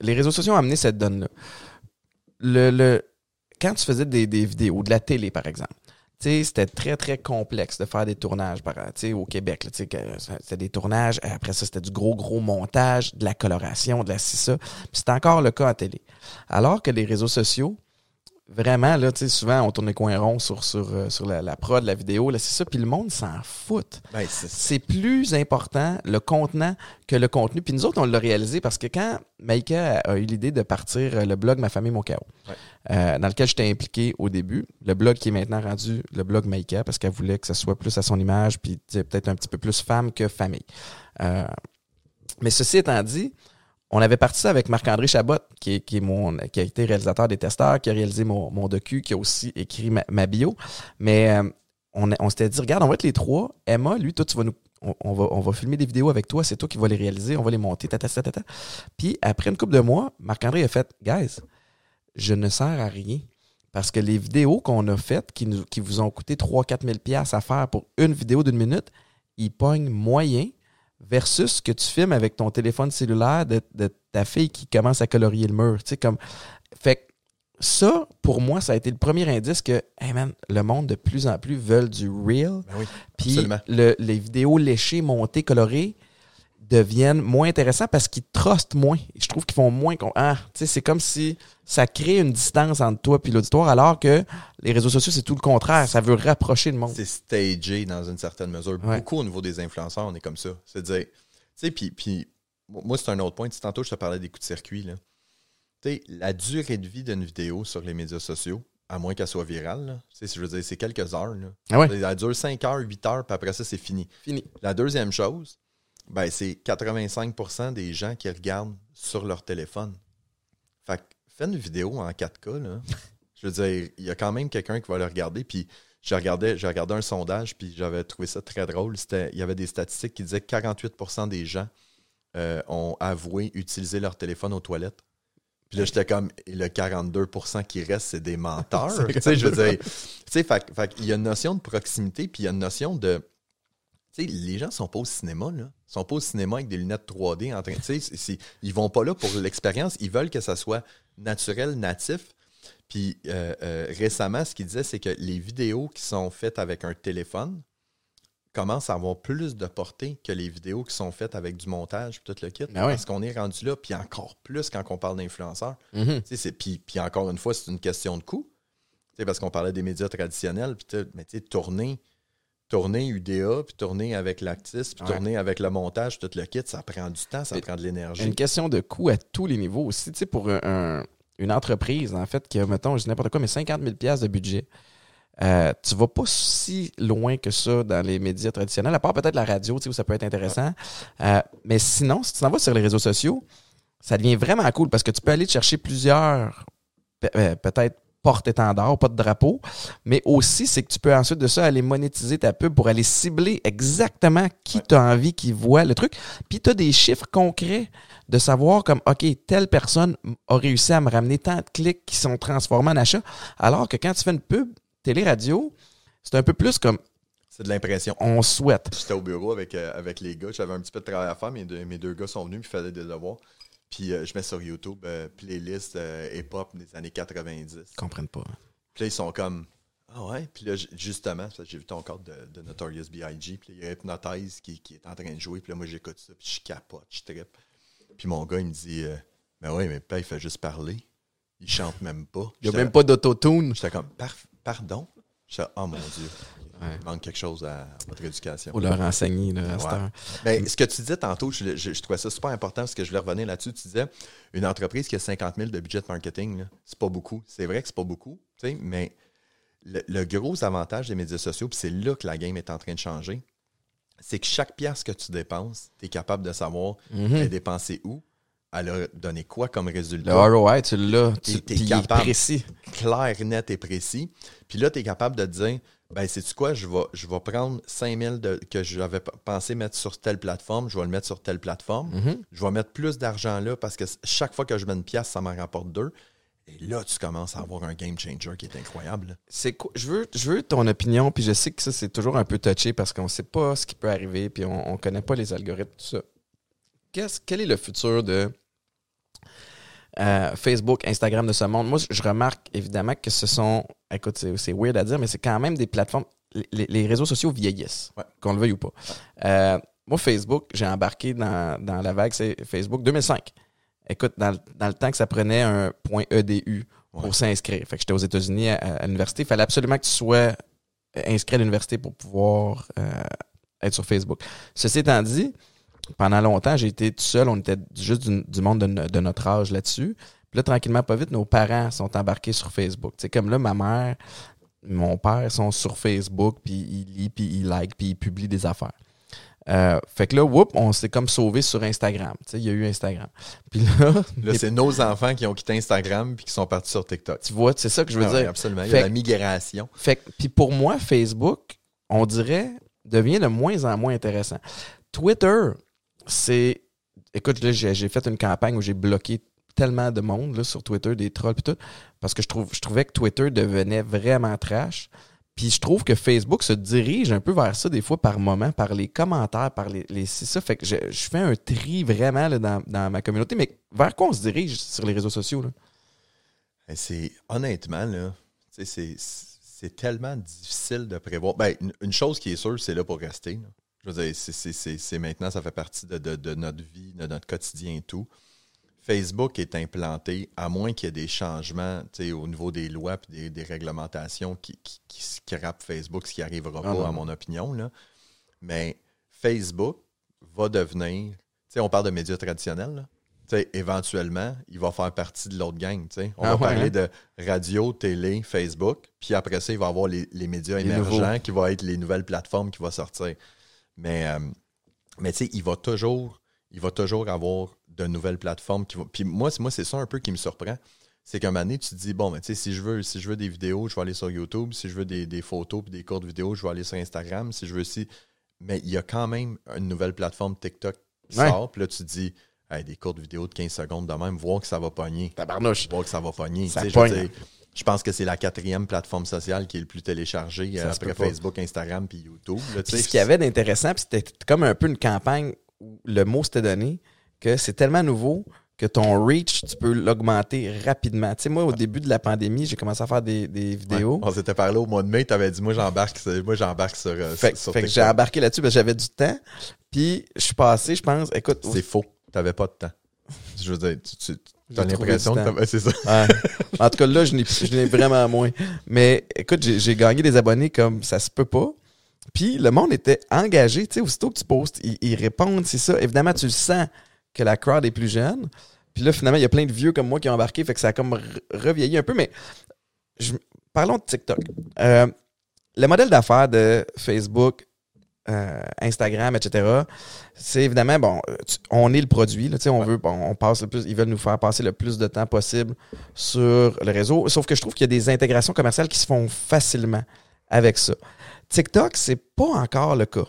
les réseaux sociaux ont amené cette donne-là. Le, le, quand tu faisais des, des vidéos, de la télé par exemple, c'était très, très complexe de faire des tournages par, au Québec. C'était des tournages, après ça, c'était du gros, gros montage, de la coloration, de la ci, ça. c'est encore le cas à télé. Alors que les réseaux sociaux, vraiment, là, tu sais, souvent, on tourne les coins ronds sur, sur, euh, sur la, la prod, la vidéo, là, c'est ça, puis le monde s'en fout. Ben, c'est plus important le contenant que le contenu. Puis nous autres, on l'a réalisé parce que quand Maïka a eu l'idée de partir euh, le blog Ma famille, mon chaos, euh, dans lequel j'étais impliqué au début, le blog qui est maintenant rendu le blog Maïka parce qu'elle voulait que ce soit plus à son image, puis peut-être un petit peu plus femme que famille. mais ceci étant dit, on avait parti avec Marc-André Chabot, qui, mon, qui a été réalisateur des testeurs, qui a réalisé mon, mon docu, qui a aussi écrit ma, bio. Mais euh, on, on s'était dit, regarde, on va être les trois. Emma, lui, toi, tu vas nous. On, va, on va filmer des vidéos avec toi, c'est toi qui vas les réaliser, on va les monter, tata, tata, tata. Puis après une couple de mois, Marc-André a fait, guys, je ne sers à rien. Parce que les vidéos qu'on a faites, qui, nous, qui vous ont coûté 3-4 000 à faire pour une vidéo d'une minute, ils pognent moyen versus ce que tu filmes avec ton téléphone cellulaire de, ta fille qui commence à colorier le mur. Tu sais, comme. Fait ça, pour moi, ça a été le premier indice que, hey man, le monde de plus en plus veut du real. Ben oui, Puis les vidéos léchées, montées, colorées deviennent moins intéressants parce qu'ils trustent moins. Je trouve qu'ils font moins. Ah, tu sais, c'est comme si ça crée une distance entre toi et l'auditoire, alors que les réseaux sociaux, c'est tout le contraire. Ça veut rapprocher le monde. C'est stagé dans une certaine mesure. Beaucoup au niveau des influenceurs, on est comme ça. C'est-à-dire, tu sais, puis, moi, c'est un autre point. Tantôt, je te parlais des coups de circuit. Là. sais, la durée de vie d'une vidéo sur les médias sociaux, à moins qu'elle soit virale, je veux dire, c'est quelques heures. Là. Ah Elle dure 5 heures, 8 heures, puis après ça, c'est fini. Fini. La deuxième chose, ben, c'est 85% des gens qui regardent sur leur téléphone. Fait fais une vidéo en 4K, là. Je veux dire, il y a quand même quelqu'un qui va le regarder. Puis j'ai regardé, j'ai regardé un sondage, puis j'avais trouvé ça très drôle. il y avait des statistiques qui disaient que 48% des gens euh, ont avoué utiliser leur téléphone aux toilettes. Puis là, j'étais comme, le 42% qui reste, c'est des menteurs. tu sais, je veux dire, tu sais, il y a une notion de proximité, puis il y a une notion de. Les gens sont pas au cinéma, là. Ils sont pas au cinéma avec des lunettes 3D en train. Tu sais, ils vont pas là pour l'expérience. Ils veulent que ça soit naturel, natif. Puis euh, euh, récemment, ce qu'il disait, c'est que les vidéos qui sont faites avec un téléphone commencent à avoir plus de portée que les vidéos qui sont faites avec du montage tout le kit. Ben parce qu'on est rendu là, puis encore plus quand on parle d'influenceurs. Mm-hmm. puis, puis encore une fois, c'est une question de coût. Parce qu'on parlait des médias traditionnels, puis mais tu sais, tourner tourner UDA, puis tourner avec l'Actis, puis tourner avec le montage, tout le kit, ça prend du temps, ça prend de l'énergie. Une question de coût à tous les niveaux aussi. Tu sais, pour une entreprise, en fait, qui a, mettons, je dis n'importe quoi, mais 50 000 de budget, euh, tu vas pas si loin que ça dans les médias traditionnels, à part peut-être la radio, tu sais, où ça peut être intéressant. Euh, mais sinon, si tu t'en vas sur les réseaux sociaux, ça devient vraiment cool parce que tu peux aller chercher plusieurs, euh, peut-être porte-étendard, pas de drapeau, mais aussi c'est que tu peux ensuite de ça aller monétiser ta pub pour aller cibler exactement qui tu as envie qui voit le truc. Puis tu as des chiffres concrets de savoir comme OK, telle personne a réussi à me ramener tant de clics qui sont transformés en achats, alors que quand tu fais une pub télé-radio, c'est un peu plus comme c'est de l'impression. On souhaite. J'étais au bureau avec, euh, avec les gars. J'avais un petit peu de travail à faire. Mes deux, mes deux gars sont venus et ils faisaient des devoirs. Puis euh, je mets sur YouTube euh, playlist euh, hip-hop des années 90. Ils comprennent pas. Puis là, ils sont comme Ah ouais? Puis là, justement, j'ai vu ton code de, Notorious B.I.G. Puis il y a Hypnotize qui, qui, est en train de jouer. Puis là, moi, j'écoute ça. Puis je capote, je trippe. Puis mon gars, il me dit Ben ouais, mais pas, il fait juste parler. Il chante même pas. Il n'y a même pas d'autotune. J'étais comme Pardon? J'étais Oh mon Dieu. Ouais. Il manque quelque chose à votre éducation. Faut leur enseigner, là, Ouais. Ben, ce que tu disais tantôt, je, je- je trouvais ça super important parce que je voulais revenir là-dessus. Tu disais, une entreprise qui a 50 000 de budget de marketing, c'est pas beaucoup. C'est vrai que c'est pas beaucoup, mais le, le gros avantage des médias sociaux, puis c'est là que la game est en train de changer, c'est que chaque pièce que tu dépenses, tu es capable de savoir Mhm. elle est dépensée où, elle a donné quoi comme Le résultat. ROI, tu l'as. Tu capable. précis. clair, net et précis. Puis là, tu es capable de dire, ben, sais-tu quoi, je vais, je vais prendre 5000 de, que j'avais pensé mettre sur telle plateforme, je vais le mettre sur telle plateforme. Mhm. Je vais mettre plus d'argent là parce que chaque fois que je mets une pièce, ça m'en rapporte deux. Et là, tu commences à avoir un game changer qui est incroyable. C'est quoi? Je veux, je veux ton opinion, puis je sais que ça, c'est toujours un peu touché parce qu'on sait pas ce qui peut arriver, puis on, on connaît pas les algorithmes, tout ça. Qu'est-ce, quel est le futur de euh, Facebook, Instagram de ce monde? Moi, je remarque évidemment que ce sont, écoute, c'est, weird à dire, mais c'est quand même des plateformes. Les, les réseaux sociaux vieillissent, Ouais. qu'on le veuille ou pas. Euh, moi, Facebook, j'ai embarqué dans, dans la vague, c'est Facebook 2005. Écoute, dans, le- dans le temps que ça prenait un point EDU pour Ouais. s'inscrire. Fait que j'étais aux États-Unis à, à l'université. Il fallait absolument que tu sois inscrit à l'université pour pouvoir euh, être sur Facebook. Ceci étant dit, pendant longtemps, j'ai été tout seul. On était juste du, du monde de, no- de notre âge là-dessus. Puis là, tranquillement, pas vite, nos parents sont embarqués sur Facebook. Sais, comme là, ma mère, mon père sont sur Facebook, puis ils lisent, puis ils like, puis ils publient des affaires. Euh, fait que là, whoop, on s'est comme sauvé sur Instagram. Tu sais, il y a eu Instagram. Puis là, Là, c'est nos enfants qui ont quitté Instagram puis qui sont partis sur TikTok. tu vois, c'est ça que je veux Ah dire. absolument. Il y a la migration. Fait que, puis pour moi, Facebook, on dirait, devient de moins en moins intéressant. Twitter, c'est. Écoute, là, j'ai fait une campagne où j'ai bloqué tellement de monde là, sur Twitter, des trolls et tout, parce que je, trouve, je trouvais que Twitter devenait vraiment trash. Puis je trouve que Facebook se dirige un peu vers ça des fois par moment, par les commentaires, par les. les c'est ça. Fait que je, je fais un tri vraiment là, dans, dans ma communauté. Mais vers quoi on se dirige sur les réseaux sociaux? Et C'est honnêtement, là, c'est tellement difficile de prévoir. Ben, une, une chose qui est sûre, c'est là pour rester. là. Je veux dire, c'est- c'est- c'est c'est maintenant, ça fait partie de, de- de notre vie, de notre quotidien et tout. Facebook est implanté, à moins qu'il y ait des changements au niveau des lois et des, des réglementations qui, qui, qui scrapent Facebook, ce qui n'arrivera pas, non, à mon opinion. Là. Mais Facebook va devenir, on parle de médias traditionnels, là. Éventuellement, il va faire partie de l'autre gang. On Ah va ouais, parler hein? de radio, télé, Facebook, puis après ça, il va y avoir les, les médias Les émergents nouveaux. qui vont être les nouvelles plateformes qui vont sortir. Mais, euh, mais tu sais, il va toujours, il va toujours avoir de nouvelles plateformes qui vont. Puis moi, c'est- moi, c'est ça un peu qui me surprend. C'est qu'à un moment donné, tu te dis, bon, mais tu sais, si je veux, si je veux des vidéos, je vais aller sur YouTube. Si je veux des, des photos puis des courtes vidéos, je vais aller sur Instagram. Si je veux aussi. Mais il y a quand même une nouvelle plateforme TikTok qui Ouais. sort. Puis là, tu te dis, Hey, des courtes vidéos de 15 secondes de même, voir que ça va pogner. Tabarnouche. Voir que ça va pogner. Ça pogne. Je pense que c'est la quatrième plateforme sociale qui est le plus téléchargée Ça euh, après pas. Facebook, Instagram puis YouTube. là, tu Puis ce qu'il y avait d'intéressant, c'était comme un peu une campagne où le mot s'était donné que c'est tellement nouveau que ton reach, tu peux l'augmenter rapidement. Tu sais, moi, au début de la pandémie, j'ai commencé à faire des, des vidéos. Ouais, on s'était parlé au mois de mai, tu avais dit moi j'embarque sur- moi j'embarque sur, euh, Fait, sur fait que j'ai embarqué là-dessus parce que j'avais du temps. Puis je suis passé, je pense, écoute, C'est faux. T'avais pas de temps. Je veux dire, tu, tu J'ai l'impression que t'avais- c'est ça. Ouais. En tout cas, là, je n'ai vraiment moins. Mais écoute, j'ai gagné des abonnés comme ça se peut pas. Puis le monde était engagé. Tu sais, aussitôt que tu postes, ils, ils répondent, c'est ça. Évidemment, tu le sens que la crowd est plus jeune. Puis là, finalement, il y a plein de vieux comme moi qui ont embarqué. Fait que ça a comme re- revieilli un peu. Mais je- parlons de TikTok. Euh, le modèle d'affaires de Facebook, euh, Instagram, etc., c'est évidemment, bon, tu- on est le produit, là, on veut, bon, on passe le plus, ils veulent nous faire passer le plus de temps possible sur le réseau. Sauf que je trouve qu'il y a des intégrations commerciales qui se font facilement avec ça. TikTok, c'est pas encore le cas.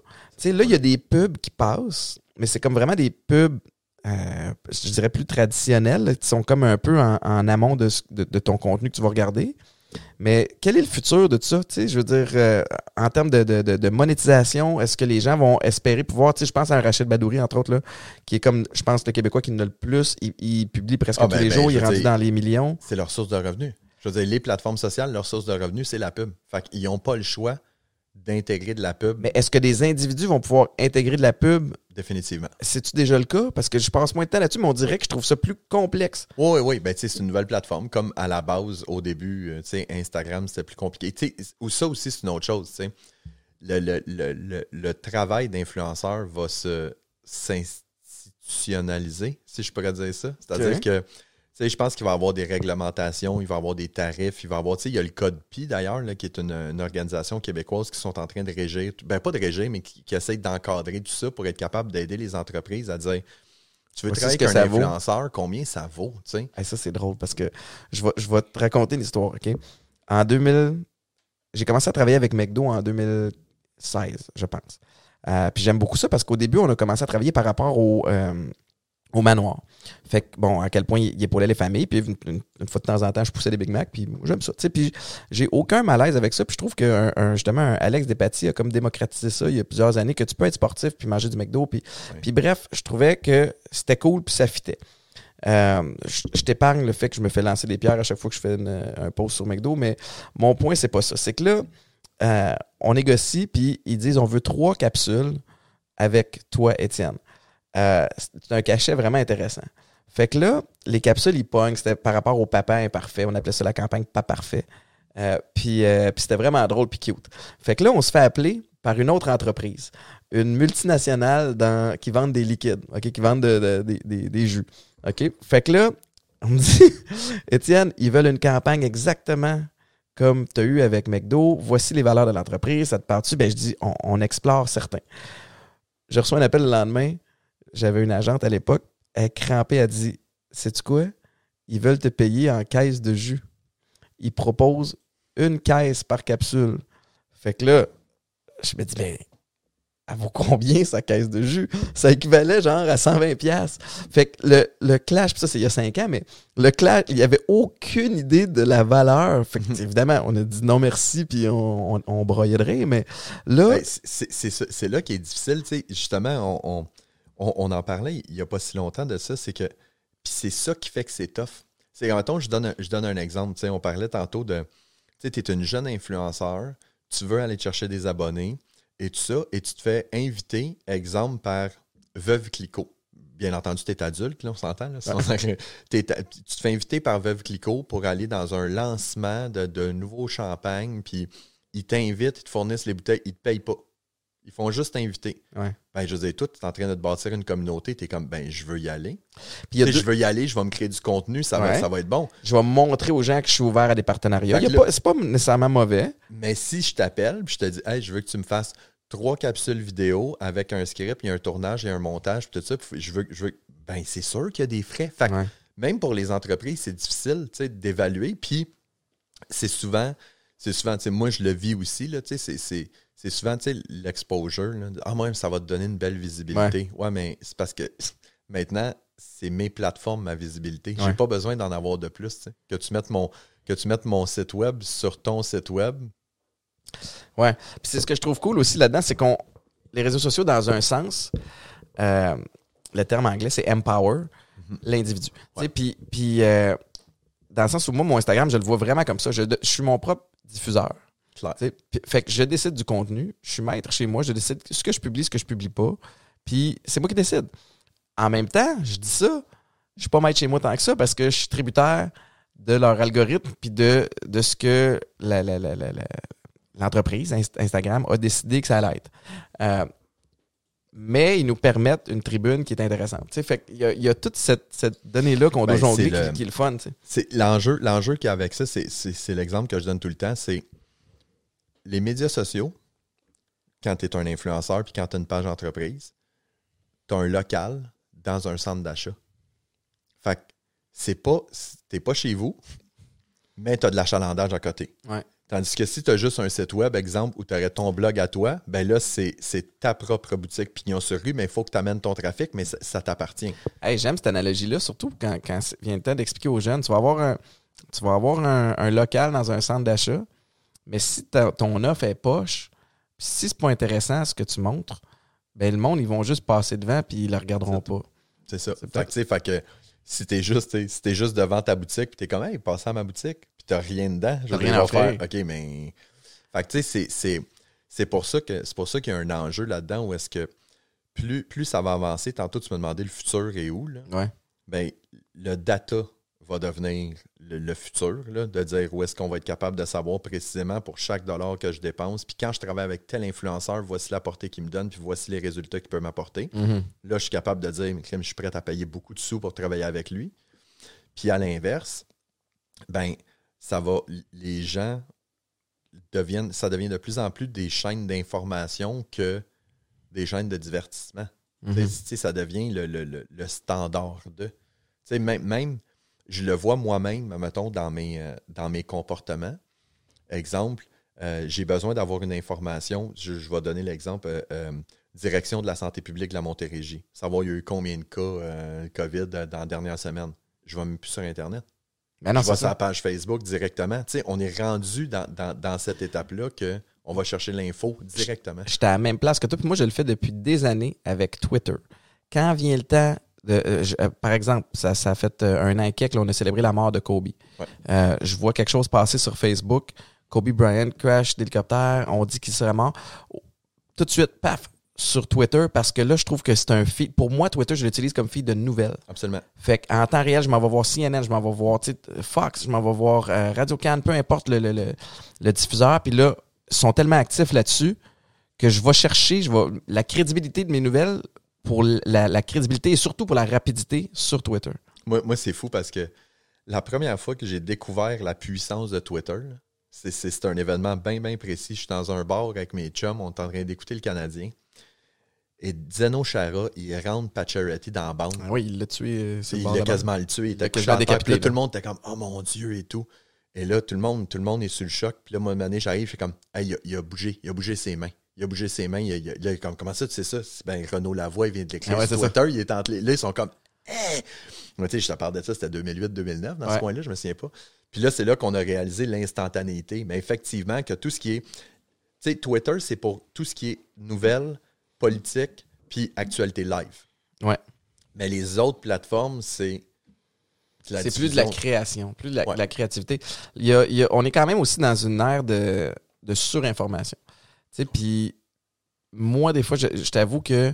Là, il y a des pubs qui passent, mais c'est comme vraiment des pubs, euh, je dirais plus traditionnels, là, qui sont comme un peu en, en amont de- de ton contenu que tu vas regarder. Mais quel est le futur de ça? Tu sais, je veux dire, euh, en termes de, de- de- de monétisation, est-ce que les gens vont espérer pouvoir, je pense à un Rachid Badouri, entre autres, là, qui est comme, je pense, le Québécois qui en a le plus. Il, il publie presque Ah, tous ben, les ben, jours, il est rendu dire- dans les millions. C'est leur source de revenus. Je veux dire, les plateformes sociales, leur source de revenus, c'est la pub. Fait qu'ils n'ont pas le choix d'intégrer de la pub, Mais est-ce que des individus vont pouvoir intégrer de la pub? définitivement. C'est-tu déjà le cas? Parce que je passe moins de temps là-dessus, mais on dirait que je trouve ça plus complexe. Oui, oui, ben, tu sais, c'est une nouvelle plateforme. Comme à la base, au début, euh, tu sais, Instagram, c'était plus compliqué. Ou ça aussi, c'est une autre chose, tu sais. le, le- le- le- travail d'influenceur va se s'institutionnaliser, si je pourrais dire ça. C'est-à-dire que je pense qu'il va y avoir des réglementations, il va y avoir des tarifs, il va y avoir, tu sais, il y a le Code PI d'ailleurs, qui est une, une organisation québécoise qui sont en train de régir, ben pas de régir, mais qui, qui essaie d'encadrer tout ça pour être capable d'aider les entreprises à dire tu veux travailler que avec un ça vaut. influenceur, combien ça vaut, tu sais? Hey, ça, c'est drôle parce que je vais, je vais te raconter une histoire, OK? En 2000, j'ai commencé à travailler avec McDo en 2016, je pense. Euh, puis j'aime beaucoup ça parce qu'au début, on a commencé à travailler par rapport au, euh, au manoir. Fait que, bon, à quel point il, il épaulait les familles. Puis une, une- une fois de temps en temps, je poussais des Big Mac. Puis j'aime ça. Puis j'ai aucun malaise avec ça. Puis je trouve que un- un- justement, un Alex Despatie a comme démocratisé ça il y a plusieurs années, que tu peux être sportif puis manger du McDo. Puis, Oui. puis bref, je trouvais que c'était cool puis ça fitait. Euh, je je t'épargne le fait que je me fais lancer des pierres à chaque fois que je fais une- un post sur McDo, mais mon point, c'est pas ça. C'est que là, euh, on négocie, puis ils disent on veut trois capsules avec toi, Étienne. Euh, c'est un cachet vraiment intéressant. Fait que là, les capsules, ils pognent. C'était par rapport au papa imparfait. On appelait ça la campagne pas parfait. Euh, puis euh, puis c'était vraiment drôle puis cute. Fait que là, on se fait appeler par une autre entreprise, une multinationale qui vend des liquides, qui de- des- des- jus. Fait que là, on me dit, Étienne, ils veulent une campagne exactement comme tu as eu avec McDo. Voici les valeurs de l'entreprise. Ça te parle-tu? Ben, je dis, on explore certains. Je reçois un appel le lendemain. J'avais une agente à l'époque. Elle crampée. Elle dit, sais-tu quoi? Ils veulent te payer en caisse de jus. Ils proposent une caisse par capsule. Fait que là, je me dis, ben, elle vaut combien sa caisse de jus? Ça équivalait genre à 120 pièces. Fait que le, le clash, puis ça c'est il y a 5 ans, mais le clash, il n'y avait aucune idée de la valeur. Fait que évidemment, on a dit non merci, puis on, on, on broyait de rire, mais là, Ben, c'est- là qui est difficile. tu sais. Justement, on, on- on- on en parlait il n'y a pas si longtemps de ça. C'est que c'est ça qui fait que c'est tough. C'est mettons, je donne un, je donne un exemple. tu sais, On parlait tantôt de tu es une jeune influenceur, tu veux aller te chercher des abonnés et tout ça, et tu te fais inviter, exemple, par Veuve Clicquot. Bien entendu, tu es adulte, là, on s'entend. là, tu te fais inviter par Veuve Clicquot pour aller dans un lancement de, de nouveaux champagnes, puis ils t'invitent, ils te fournissent les bouteilles, ils te payent pas. Ils font juste t'inviter. Ouais. Ben, je veux dire, toi, tu es en train de te bâtir une communauté, tu es comme, ben, je veux y aller. puis deux- Je veux y aller, je vais me créer du contenu, ça, va, Ouais. ça va être bon. je vais montrer aux gens que je suis ouvert à des partenariats. Là- pas- C'est pas nécessairement mauvais. Mais si je t'appelle, puis je te dis, hey, je veux que tu me fasses trois capsules vidéo avec un script, il y a un tournage, il y a un montage, puis tout ça, puis je veux, je veux, ben, c'est sûr qu'il y a des frais. Fait Ouais. même pour les entreprises, c'est difficile d'évaluer. Puis c'est souvent, c'est souvent, tu sais, moi je le vis aussi, là, tu sais, c'est- c'est souvent tu sais, l'exposure. là. Ah, moi, ça va te donner une belle visibilité. Ouais, mais c'est parce que maintenant, c'est mes plateformes, ma visibilité. J'ai Ouais. pas besoin d'en avoir de plus. Que tu mettes mon que tu mettes mon site web sur ton site web. Ouais. Puis c'est ce que je trouve cool aussi là-dedans, c'est qu'on. Les réseaux sociaux, dans un sens, euh, le terme anglais, c'est empower l'individu. Tu sais, Puis, puis euh, dans le sens où moi, mon Instagram, je le vois vraiment comme ça. Je, je suis mon propre diffuseur. Fait que je décide du contenu. Je suis maître chez moi. Je décide ce que je publie, ce que je publie pas. Puis c'est moi qui décide. En même temps, je dis ça, je suis pas maître chez moi tant que ça parce que je suis tributaire de leur algorithme puis de, de ce que la- la- la- la- la- l'entreprise, Inst- Instagram, a décidé que ça allait être. Euh, mais ils nous permettent une tribune qui est intéressante. Fait qu'il y a, il y a toute cette, cette donnée-là qu'on doit Ben, jongler c'est qui, est le fun. C'est l'enjeu, l'enjeu qu'il y a avec ça, c'est, c'est- c'est l'exemple que je donne tout le temps, c'est les médias sociaux, quand tu es un influenceur puis quand tu as une page d'entreprise, tu as un local dans un centre d'achat. Fait que c'est pas, t'es pas chez vous, mais tu as de l'achalandage à côté. Ouais. Tandis que si tu as juste un site web, exemple, où tu aurais ton blog à toi, ben là, c'est, c'est ta propre boutique pignon sur rue, mais il faut que tu amènes ton trafic, mais ça, ça t'appartient. Hey, J'aime cette analogie-là, surtout quand, quand vient le temps d'expliquer aux jeunes. Tu vas avoir un, tu vas avoir un, un local dans un centre d'achat, mais si ton offre est poche, si c'est pas intéressant ce que tu montres, ben le monde, ils vont juste passer devant puis ils le regarderont pas. C'est ça. C'est Fait que, tu sais, fait que si t'es juste, si t'es juste devant ta boutique, puis t'es comme, hey, passe à ma boutique, puis t'as rien dedans, je rien à faire. OK, mais. Fait que, tu sais, c'est- c'est- c'est pour ça que c'est pour ça qu'il y a un enjeu là-dedans où est-ce que plus, plus ça va avancer, tantôt tu me demandais le futur et où, là, Ouais. ben, le data va devenir le, le futur, là, de dire où est-ce qu'on va être capable de savoir précisément pour chaque dollar que je dépense. Puis quand je travaille avec tel influenceur, voici la portée qu'il me donne, puis voici les résultats qu'il peut m'apporter. Mhm. Là, je suis capable de dire, mais je suis prêt à payer beaucoup de sous pour travailler avec lui. Puis à l'inverse, ben, ça va, les gens deviennent, ça devient de plus en plus des chaînes d'information que des chaînes de divertissement. Tu sais, ça devient le, le- le- le standard de. Tu sais, même, même, je le vois moi-même, mettons, dans mes, euh, dans mes comportements. Exemple, euh, j'ai besoin d'avoir une information. Je, je vais donner l'exemple. euh, euh, direction de la santé publique de la Montérégie. Savoir il y a eu combien de cas COVID dans la dernière semaine. Je vais même plus sur Internet. Mais non, je vais sur la page Facebook directement. Tu sais, on est rendu dans, dans- dans cette étape-là que on va chercher l'info directement. J'étais à la même place que toi, puis moi, je le fais depuis des années avec Twitter. Quand vient le temps de. euh, je- euh, par exemple, ça, ça a fait euh, un an et quelques, là, on a célébré la mort de Kobe. Ouais. Je vois quelque chose passer sur Facebook. Kobe Bryant crash d'hélicoptère, on dit qu'il serait mort. Tout de suite, paf, sur Twitter, parce que là, je trouve que c'est un feed. Pour moi, Twitter, je l'utilise comme feed de nouvelles. Absolument. Fait qu'en temps réel, je m'en vais voir CNN, je m'en vais voir Fox, je m'en vais voir euh, Radio Can, peu importe le, le, le, le diffuseur. Puis là, ils sont tellement actifs là-dessus que je vais chercher je vais, la crédibilité de mes nouvelles pour la, la crédibilité et surtout pour la rapidité sur Twitter. Moi, moi c'est fou parce que la première fois que j'ai découvert la puissance de Twitter, c'est- un événement bien, bien précis. Je suis dans un bar avec mes chums, on est en train d'écouter le Canadien. Et Zeno Chara, il rentre Pacioretty dans la bande. Ah oui, il l'a tué. euh, il l'a quasiment le tué. Il était quasiment là, décapité, tout le monde était comme Oh mon Dieu et tout. Et là, tout le monde, tout le monde est sur le choc. Puis là, moi, j'arrive, je fais comme Hey, il a, il a bougé, il a bougé ses mains. Il a bougé ses mains. Il a, il a- comme Comment ça, tu sais ça? Ben, Renaud Lavoie, il vient de l'écrire Ah ouais, sur ça. Twitter. Il est entre les. Là, ils sont comme Hey! Moi, tu sais, je te parle de ça, c'était 2008-2009 dans ce coin-là, je me souviens pas. Puis là, c'est là qu'on a réalisé l'instantanéité. Mais effectivement, que tout ce qui est. Tu sais, Twitter, c'est pour tout ce qui est nouvelles, politique, puis actualité live. Ouais. Mais les autres plateformes, c'est. C'est plus de la création, plus de la, Ouais. de la créativité. Il y a- il y a- on est quand même aussi dans une ère de, de surinformation. Tu sais, puis moi, des fois, je, je t'avoue que,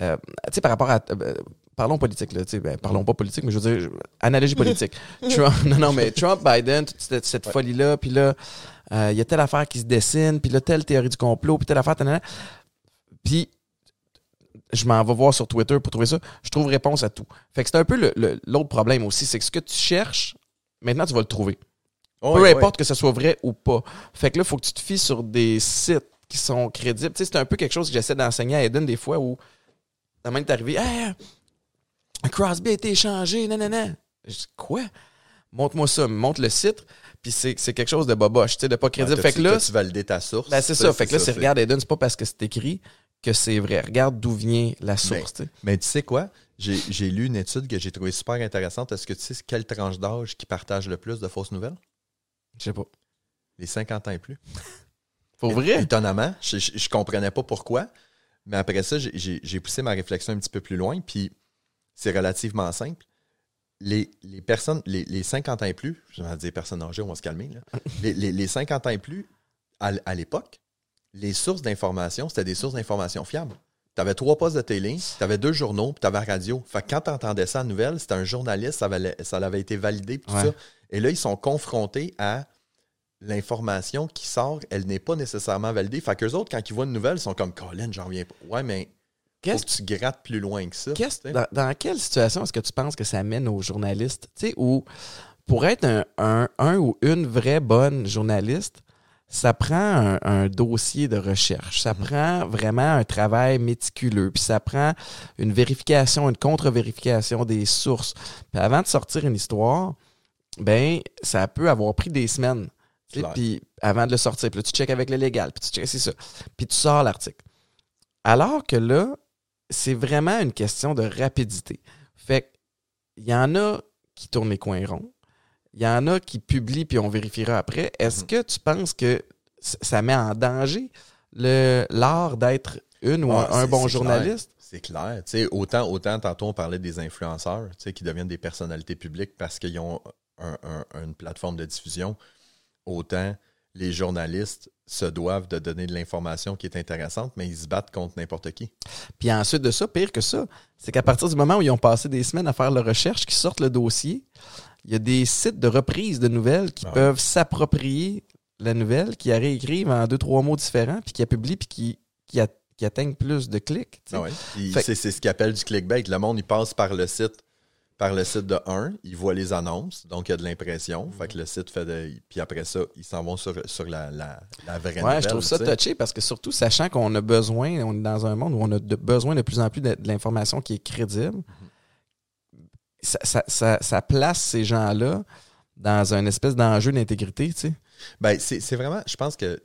euh, tu sais, par rapport à. euh, parlons politique, là, tu sais, ben, parlons pas politique, mais je veux dire, je- analogie politique. Trump, non, non, mais Trump, Biden, toute cette, cette Ouais. folie-là, puis là, euh, il y a telle affaire qui se dessine, puis là, telle théorie du complot, puis telle affaire, telle, puis je m'en vais voir sur Twitter pour trouver ça. Je trouve réponse à tout. Fait que c'est un peu le- le- l'autre problème aussi, c'est que ce que tu cherches, maintenant tu vas le trouver. Peu importe que ce soit vrai ou pas. Fait que là, il faut que tu te fies sur des sites qui sont crédibles. Tu sais, c'est un peu quelque chose que j'essaie d'enseigner à Eden des fois où la main est arrivée. Hey, Crosby a été échangé, nanana. Je dis, quoi? Montre-moi ça, montre le site, puis c'est c'est quelque chose de boboche, tu sais, de pas crédible. Ouais, fait que là, t'as-tu validé ta source? ben, c'est ça. Fait que là, c'est regarde Eden, c'est pas parce que c'est écrit que c'est vrai. Regarde d'où vient la source, tu sais. Mais tu sais quoi? J'ai j'ai lu une étude que j'ai trouvée super intéressante. Est-ce que tu sais quelle tranche d'âge qui partage le plus de fausses nouvelles? Je sais pas. Les 50 ans et plus. Pour vrai? Étonnamment, je, je comprenais pas pourquoi. Mais après ça, j'ai- poussé ma réflexion un petit peu plus loin. Puis c'est relativement simple. Les, les personnes, les, les 50 ans et plus, je vais dire personnes âgées, on va se calmer. là. Les, les- les 50 ans et plus, à, à l'époque, les sources d'information, c'était des sources d'information fiables. Tu avais trois postes de télé, tu avais deux journaux, puis tu avais la radio. Fait que quand tu entendais ça en nouvelle, c'était un journaliste, ça, valait- ça avait été validé, puis tout Ouais. ça. Et là, ils sont confrontés à l'information qui sort, elle n'est pas nécessairement validée. Fait qu'eux autres, quand ils voient une nouvelle, ils sont comme Colin, j'en reviens pas. Ouais, mais Qu'est-ce que tu grattes plus loin que ça. Dans, dans quelle situation est-ce que tu penses que ça mène aux journalistes? Tu sais, où pour être un, un- un ou une vraie bonne journaliste, ça prend un, un dossier de recherche, ça prend vraiment un travail méticuleux, puis ça prend une vérification, une contre-vérification des sources. Puis avant de sortir une histoire, ben ça peut avoir pris des semaines. Puis avant de le sortir, puis là, tu checkes avec le légal, puis tu checkes, c'est ça. Puis tu sors l'article. Alors que là, c'est vraiment une question de rapidité. Fait il y en a qui tournent les coins ronds. Il y en a qui publient puis on vérifiera après. Est-ce Mhm. que tu penses que ça met en danger l'art d'être une ou Ah, un, bon journaliste? C'est clair. Autant, autant, tantôt, on parlait des influenceurs qui deviennent des personnalités publiques parce qu'ils ont un- un- une plateforme de diffusion. Autant les journalistes se doivent de donner de l'information qui est intéressante, mais ils se battent contre n'importe qui. Puis ensuite de ça, pire que ça, c'est qu'à partir du moment où ils ont passé des semaines à faire leur recherche, qu'ils sortent le dossier, il y a des sites de reprise de nouvelles qui Ah peuvent s'approprier la nouvelle, qui la réécrivent en deux, trois mots différents, puis qui la publient, puis qui, qui, a- qui atteignent plus de clics. Ah ouais. C'est ce qu'ils appellent du clickbait. Le monde, il passe par le site par le site de un, il voit les annonces, donc il y a de l'impression. Fait que le site fait de. Puis après ça, ils s'en vont sur, sur la, la, la vraie Ouais, nouvelle, je trouve ça sais. touché parce que surtout sachant qu'on a besoin, on est dans un monde où on a de- besoin de plus en plus de, de l'information qui est crédible, ça, ça- ça- ça place ces gens-là dans un espèce d'enjeu d'intégrité, tu sais. Ben, c'est vraiment, je pense que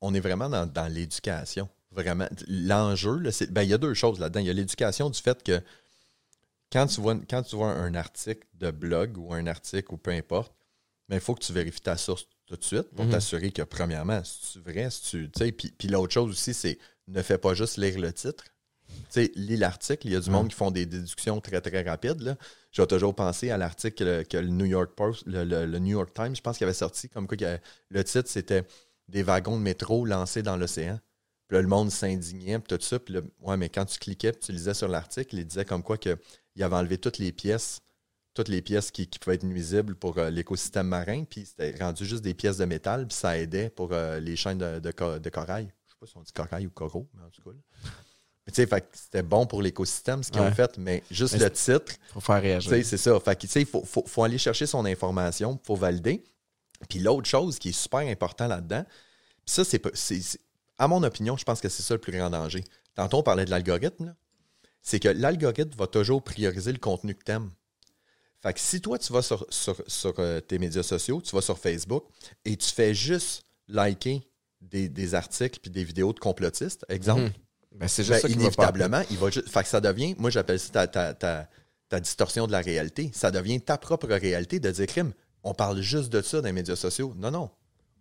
on est vraiment dans, dans l'éducation. Vraiment. L'enjeu, là, c'est- ben, il y a deux choses là-dedans. Il y a l'éducation du fait que quand tu vois, quand tu vois un article de blog ou un article ou peu importe, il faut que tu vérifies ta source tout de suite pour Mhm. t'assurer que, premièrement, c'est vrai, si tu. Puis, puis l'autre chose aussi, c'est ne fais pas juste lire le titre. Sais, lis l'article. Il y a du monde qui font des déductions très, très rapides. Là. Vais toujours penser à l'article que le New York Post, le, le- le New York Times, je pense qu'il avait sorti comme quoi avait- le titre, c'était Des wagons de métro lancés dans l'océan. Puis là, le monde s'indignait, puis tout ça. Puis là, ouais, mais quand tu cliquais, puis tu lisais sur l'article, il disait comme quoi qu'il avait enlevé toutes les pièces, toutes les pièces qui, qui pouvaient être nuisibles pour euh, l'écosystème marin, puis c'était rendu juste des pièces de métal, puis ça aidait pour euh, les chaînes de, de, co- de corail. Je sais pas si on dit corail ou coraux, mais en tout cas. là. Mais tu sais, c'était bon pour l'écosystème, ce qu'ils Ouais. ont fait, mais juste Mais le titre, Faut faire réagir. c'est ça. Fait il faut, faut- faut aller chercher son information, il faut valider. Puis l'autre chose qui est super important là-dedans, ça, c'est, à mon opinion, je pense que c'est ça le plus grand danger. Tantôt, on parlait de l'algorithme, là. C'est que l'algorithme va toujours prioriser le contenu que tu aimes. Fait que si toi, tu vas sur, sur, sur, euh, tes médias sociaux, tu vas sur Facebook et tu fais juste liker des, des articles puis des vidéos de complotistes, exemple, Mhm. Ben, c'est ben, juste ça qui va inévitablement, il va juste. Fait que ça devient, moi j'appelle ça ta, ta, ta- ta distorsion de la réalité. Ça devient ta propre réalité de dire crime. On parle juste de ça dans les médias sociaux. Non, non.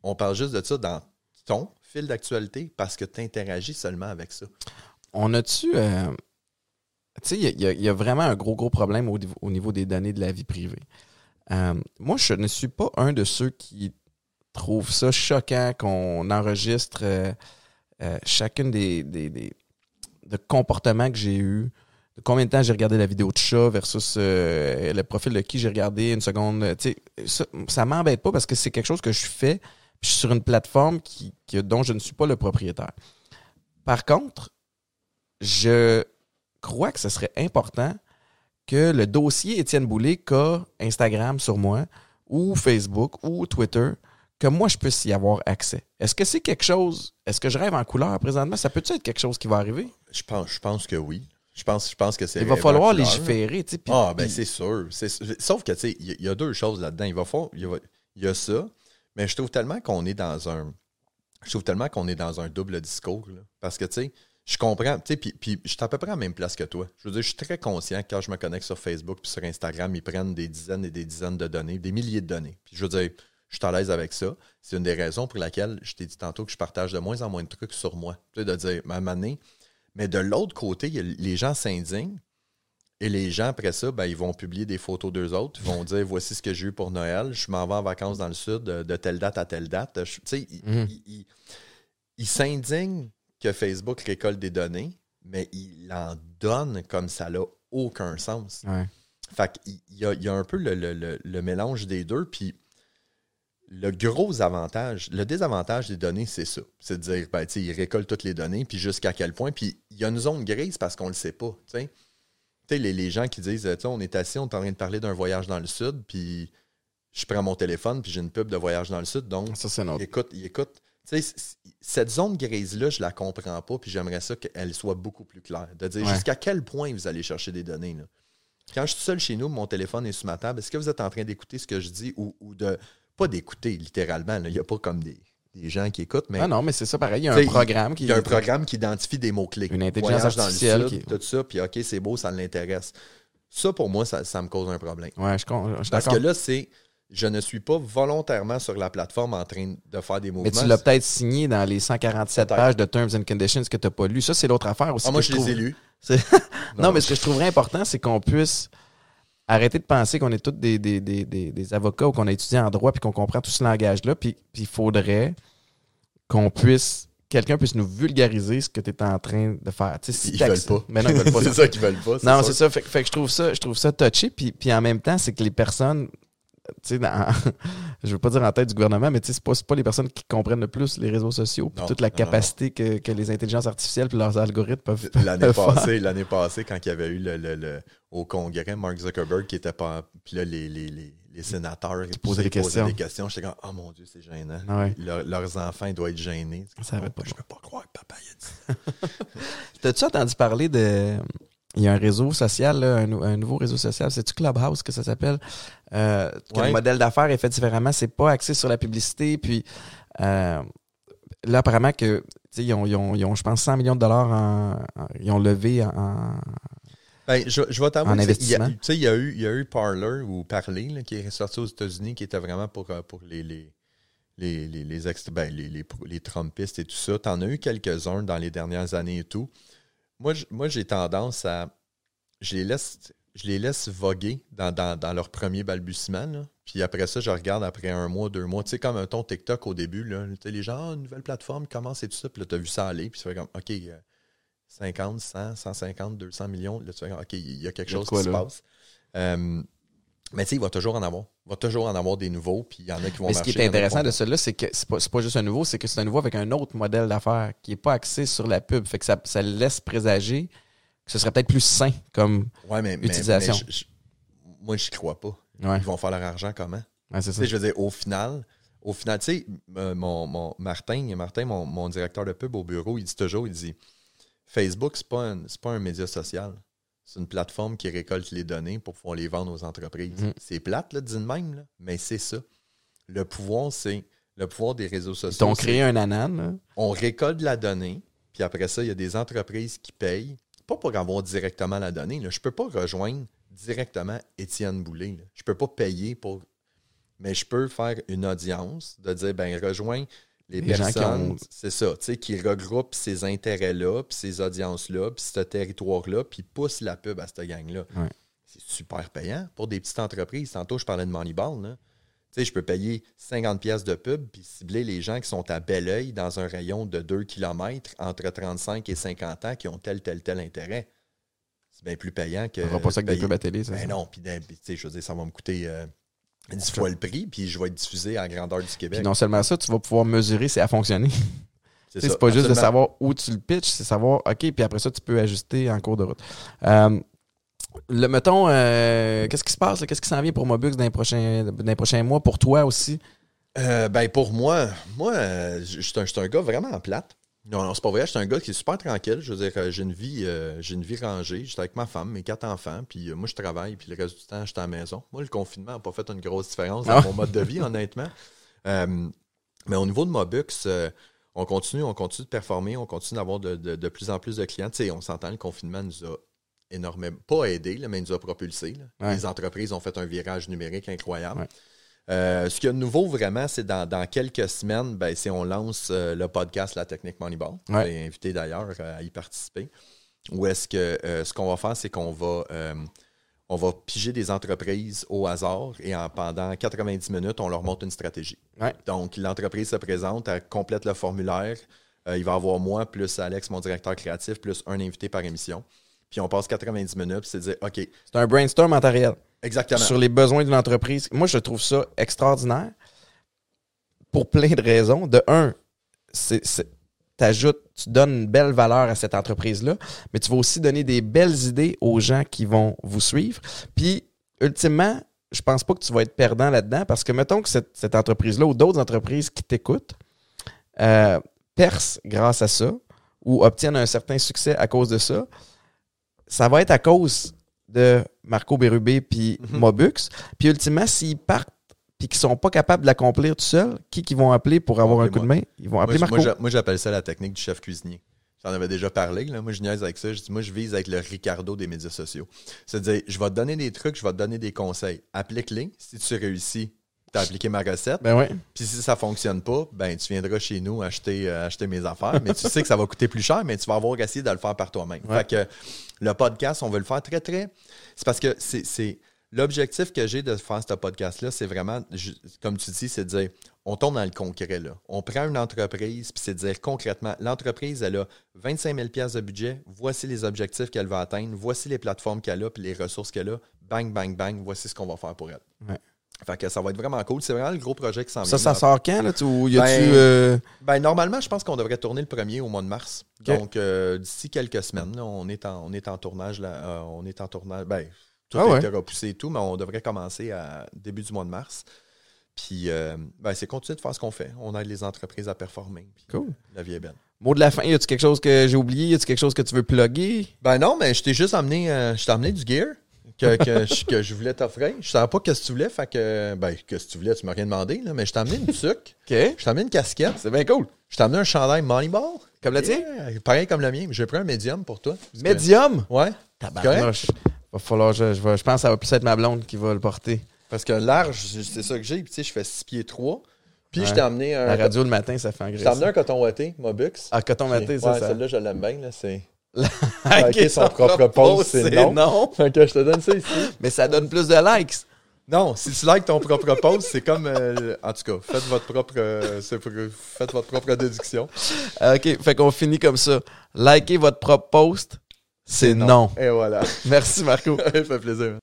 On parle juste de ça dans ton fil d'actualité parce que tu interagis seulement avec ça. On a-tu. euh, tu sais, il y a- vraiment un gros, gros problème au, niveau- au niveau des données de la vie privée. Euh, moi, je ne suis pas un de ceux qui trouvent ça choquant qu'on enregistre euh, euh, chacune des, des, des- de comportements que j'ai eus, de combien de temps j'ai regardé la vidéo de chat versus euh, le profil de qui j'ai regardé une seconde. Tu sais, ça, ça m'embête pas parce que c'est quelque chose que je fais. sur une plateforme qui- dont je ne suis pas le propriétaire. Par contre, je crois que ce serait important que le dossier Étienne Boulay qu'a Instagram sur moi, ou Facebook, ou Twitter, que moi, je puisse y avoir accès. Est-ce que c'est quelque chose, est-ce que je rêve en couleur présentement? Ça peut-être être quelque chose qui va arriver? Je pense, je pense que oui. Je pense, je pense que c'est. Il va falloir légiférer, puis- Ah, ben c'est sûr. Sauf que, tu sais, il y, a- il y a deux choses là-dedans. Il va falloir- il y a, il y a ça, mais je trouve tellement qu'on est dans un. Je trouve tellement qu'on est dans un double discours. là. Parce que, tu sais, je comprends, tu sais, puis, puis je suis à peu près à la même place que toi. Je veux dire, je suis très conscient que quand je me connecte sur Facebook puis sur Instagram, ils prennent des dizaines et des dizaines de données, des milliers de données. Puis je veux dire, je suis à l'aise avec ça. C'est une des raisons pour laquelle je t'ai dit tantôt que je partage de moins en moins de trucs sur moi. Tu sais, de dire, ma manée. Mais de l'autre côté, les gens s'indignent. Et les gens, après ça, ben, ils vont publier des photos d'eux autres. Ils vont dire voici ce que j'ai eu pour Noël. Je m'en vais en vacances dans le sud de, telle date à telle date. Tu sais, ils ils s'indignent que Facebook récolte des données, mais ils en donnent comme ça n'a aucun sens. Ouais. Fait qu'il y a, il y a un peu le, le- le- le mélange des deux. Puis le gros avantage, le désavantage des données, c'est ça. C'est de dire, ben, ils récoltent toutes les données, puis jusqu'à quel point. Puis il y a une zone grise parce qu'on ne le sait pas. Les, les gens qui disent, on est assis, on est en train de parler d'un voyage dans le sud, puis je prends mon téléphone, puis j'ai une pub de voyage dans le sud. Donc, Ça, c'est il écoute, il écoute. Sais, cette zone grise-là, je la comprends pas, puis j'aimerais ça qu'elle soit beaucoup plus claire. De dire Ouais. jusqu'à quel point vous allez chercher des données. Là. Quand je suis seul chez nous, mon téléphone est sur ma table, est-ce que vous êtes en train d'écouter ce que je dis ou, ou de. Pas d'écouter, littéralement. là? Il n'y a pas comme des, des gens qui écoutent, mais Ah non, mais c'est ça pareil. Il y a un programme qui. il y a un programme qui identifie des mots-clés. Une intelligence Voyage dans le artificielle sud, qui- Tout ça, puis OK, c'est beau, ça l'intéresse. Ça, pour moi, ça, ça me cause un problème. Ouais, je, je suis Parce que là, c'est. Je ne suis pas volontairement sur la plateforme en train de faire des mouvements. Mais tu l'as peut-être signé dans les 147 Peut-être. pages de Terms and Conditions que tu n'as pas lu. Ça, c'est l'autre affaire aussi. Ah, moi, je les trouve- ai lus. Non, mais ce que je trouverais important, c'est qu'on puisse arrêter de penser qu'on est tous des, des, des, des, avocats ou qu'on a étudié en droit puis qu'on comprend tout ce langage-là. Puis il faudrait qu'on puisse, quelqu'un puisse nous vulgariser ce que tu es en train de faire. Si Ils veulent pas. Mais non, ils veulent pas. c'est ça qu'ils veulent pas. Non, c'est ça. Fait, que- fait que je trouve ça, je trouve ça touché. Puis, puis en même temps, c'est que les personnes dans- je veux pas dire en tête du gouvernement, mais c'est pas, pas les personnes qui comprennent le plus les réseaux sociaux, puis Non, toute la non, non, non. capacité que, que les intelligences artificielles puis leurs algorithmes peuvent, L'année passée, l'année passée, quand il y avait eu le, le- le- au Congrès, Mark Zuckerberg qui était pas. Puis là, les, les, les, les sénateurs qui posaient des questions. des questions. J'étais comme, oh mon Dieu, c'est gênant. Ah ouais. Leur- leurs enfants, ils doivent être gênés. Ça arrête Oh, pas. Je peux pas croire que papa il a dit ça. T'as-tu entendu parler de. Il y a un réseau social, là, un, nou- un nouveau réseau social, c'est-tu Clubhouse que ça s'appelle? Euh, que Ouais. Le modèle d'affaires est fait différemment, c'est pas axé sur la publicité, puis euh, là, apparemment que, ils ont, ils ont- ils ont, je pense, 100 millions de dollars en, en- ils ont levé en, en- Ben, je, je vais t'avouer, il y a- il y a eu, il y a eu Parler ou Parler là, qui est sorti aux États-Unis, qui était vraiment pour, euh, pour les, les, les, les, ben, les, les, les Trumpistes et tout ça. T'en as eu quelques-uns dans les dernières années et tout. Moi, moi j'ai tendance à. Je les laisse, je les laisse voguer dans, dans, dans leur premier balbutiement. là. Puis après ça, je regarde après un mois, deux mois. Tu sais, comme un ton TikTok au début, là, les gens, ah, une nouvelle plateforme, commence et tout ça? Puis là, tu as vu ça aller. Puis tu fais comme, OK, euh, 50, 100, 150, 200 millions. Là, tu fais comme, OK, il y a quelque chose quoi, qui se passe. Euh, mais tu sais, il va toujours en avoir. Il va toujours en avoir des nouveaux. Puis il y en a qui vont Mais ce marcher. qui est intéressant de celui-là, c'est que c'est pas, pas juste un nouveau, c'est que c'est un nouveau avec un autre modèle d'affaires qui est pas axé sur la pub. Fait que ça, ça laisse présager que ce serait peut-être plus sain comme. Ouais, mais, mais- Utilisation. mais je- je- moi, je crois pas. Ouais, Ils vont faire leur argent comment? ouais ça. je veux dire, au final, au final, tu sais, euh, mon, mon- Martin, Martin mon, mon directeur de pub au bureau, il dit toujours, il dit, Facebook, c'est pas un, pas un média social. C'est une plateforme qui récolte les données pour pouvoir les vendre aux entreprises. Mhm. C'est plate, là, dit de même, là, mais c'est ça. Le pouvoir, c'est le pouvoir des réseaux sociaux. t'ont c'est- créé un anan, là. on récolte la donnée, puis après ça, il y a des entreprises qui payent, pas pour avoir directement la donnée. Là. Je ne peux pas rejoindre directement Étienne Boulay. là. Je ne peux pas payer pour. Mais je peux faire une audience, de dire, ben rejoins les, Les gens qui personnes, ont- c'est ça, tu sais, qui regroupent ces intérêts-là, puis ces audiences-là, puis ce territoire-là, puis poussent la pub à cette gang-là. Ouais. C'est super payant pour des petites entreprises. Tantôt, je parlais de Moneyball, là. Tu sais, je peux payer 50 pièces de pub puis cibler les gens qui sont à bel oeil dans un rayon de 2 km entre 35 et 50 ans qui ont tel, tel, tel intérêt. C'est bien plus payant que. On fera pas ça avec des pubs à télé, ça. Ben non, puis puis, tu sais, je veux dire, ça va me coûter euh, 10 fois le prix, puis je vais être diffusé la grandeur du Québec. Puis non seulement ça, tu vas pouvoir mesurer si ça a fonctionné. c'est pas juste de savoir où tu le pitches, c'est savoir, OK, puis après ça, tu peux ajuster en cours de route. Euh, le, mettons, euh, qu'est-ce qui se passe? Qu'est-ce qui s'en vient pour Mobux dans les prochains, dans les prochains mois? Pour toi aussi? Euh, ben pour moi, moi, je suis un, un gars vraiment plate. Non, non, c'est pas vrai. Je suis un gars qui est super tranquille. Je veux dire, euh, j'ai une vie, euh, j'ai une vie rangée. J'étais avec ma femme, mes quatre enfants, puis euh, moi je travaille, puis le reste du temps, j'étais à la maison. Moi, le confinement n'a pas fait une grosse différence dans Ah. mon mode de vie, honnêtement. Euh, mais au niveau de Mobux, on continue, on continue de performer, on continue d'avoir de, de- de plus en plus de clients. Tu sais, on s'entend, le confinement nous a énormément, pas aidé, là, mais nous a propulsé. Ouais. Les entreprises ont fait un virage numérique incroyable. Ouais. Euh, ce qu'il y a de nouveau vraiment, c'est dans, dans quelques semaines, ben, c'est on lance euh, le podcast La Technique Moneyball. Ouais. J'ai invité d'ailleurs euh, à y participer. Où est-ce que ce qu'on va faire, c'est qu'on va on va piger des entreprises au hasard et en, pendant 90 minutes, on leur montre une stratégie. Ouais. Donc, l'entreprise se présente, elle complète le formulaire. Euh, il va avoir moi, plus Alex, mon directeur créatif, plus un invité par émission. Puis on passe 90 minutes, puis c'est dire OK, C'est un brainstorm en temps réel exactement. sur les besoins d'une entreprise. Moi, je trouve ça extraordinaire pour plein de raisons. De un, c'est, t'ajoutes, tu donnes une belle valeur à cette entreprise-là, mais tu vas aussi donner des belles idées aux gens qui vont vous suivre. Puis, ultimement, je pense pas que tu vas être perdant là-dedans parce que mettons que cette, cette entreprise-là ou d'autres entreprises qui t'écoutent euh, percent grâce à ça ou obtiennent un certain succès à cause de ça, ça va être à cause de Marco Bérubé puis Mhm. Mobux. Puis ultimement, s'ils partent puis qu'ils sont pas capables de l'accomplir tout seuls, qui qu'ils vont appeler pour avoir un coup de main? Ils vont appeler moi, Marco. moi, j'appelle ça la technique du chef cuisinier. J'en avais déjà parlé. Là. Moi, je niaise avec ça. Je dis, moi, je vise avec le Ricardo des médias sociaux. C'est-à-dire, je vais te donner des trucs, je vais te donner des conseils. Applique-les. Si tu réussis, tu as appliqué ma recette. ben ouais. Puis si ça fonctionne pas, ben tu viendras chez nous acheter, euh, acheter mes affaires. Mais tu sais que ça va coûter plus cher, mais tu vas avoir essayé de le faire par toi-même. Ouais. Fait que le podcast, on veut le faire très, très. C'est parce que c'est. L'objectif que j'ai de faire ce podcast-là, c'est vraiment, comme tu dis, c'est de dire, on tombe dans le concret. Là. On prend une entreprise, puis c'est de dire concrètement, l'entreprise, elle a 25 000 de budget, voici les objectifs qu'elle va atteindre, voici les plateformes qu'elle a, puis les ressources qu'elle a, bang, bang, bang, voici ce qu'on va faire pour elle. Ouais. Fait que ça va être vraiment cool. C'est vraiment le gros projet qui s'en vient. Ça, ça sort quand, là? Tu, y a-tu... Ben, euh, Ben, normalement, je pense qu'on devrait tourner le premier au mois de mars. Donc, euh, d'ici quelques semaines, là, on, est en, on est en tournage. Là, euh, on est en tournage. Ben, tout Ah a été repoussé et tout, mais on devrait commencer à début du mois de mars. Puis, ben, c'est continuer de faire ce qu'on fait. On aide les entreprises à performer. Puis, Cool. La vie est belle. Mot de la fin, y a-tu quelque chose que j'ai oublié? Y a-tu quelque chose que tu veux plugger? Ben non, mais je t'ai juste amené, je t'ai amené du gear que, que, je, que je voulais t'offrir. Je savais pas qu'est-ce que tu voulais, fait que, ben, qu'est-ce que tu voulais, tu m'as rien demandé, là, mais je t'ai amené une sucre, OK. je t'ai amené une casquette, C'est bien cool. je t'ai amené un chandail Moneyball. Comme le tien? Yeah, pareil comme le mien, mais j'ai pris un médium pour toi. Que- Medium? Ouais. Tabarnouche. Va falloir, je, je, vais- je pense que ça va plus être ma blonde qui va le porter. Parce que large, c'est ça que j'ai. Puis, tu sais, je fais 6 pieds 3. Puis, Ouais. je t'ai amené un. La radio le matin, ça fait Je t'ai amené engraisser. un coton ouaté, Mobux. Ah, coton ouais, ça, ça. celle-là, je l'aime bien. Là, c'est... Liker son propre post, c'est non. non. Fait que je te donne ça ici. Mais ça donne plus de likes. Non, si tu likes ton propre post, c'est comme. euh, en tout cas, faites votre propre. euh, faites votre propre déduction. Ah, OK, fait qu'on finit comme ça. Likez votre propre post, c'est non. Et voilà. Merci, Marco. ça fait plaisir.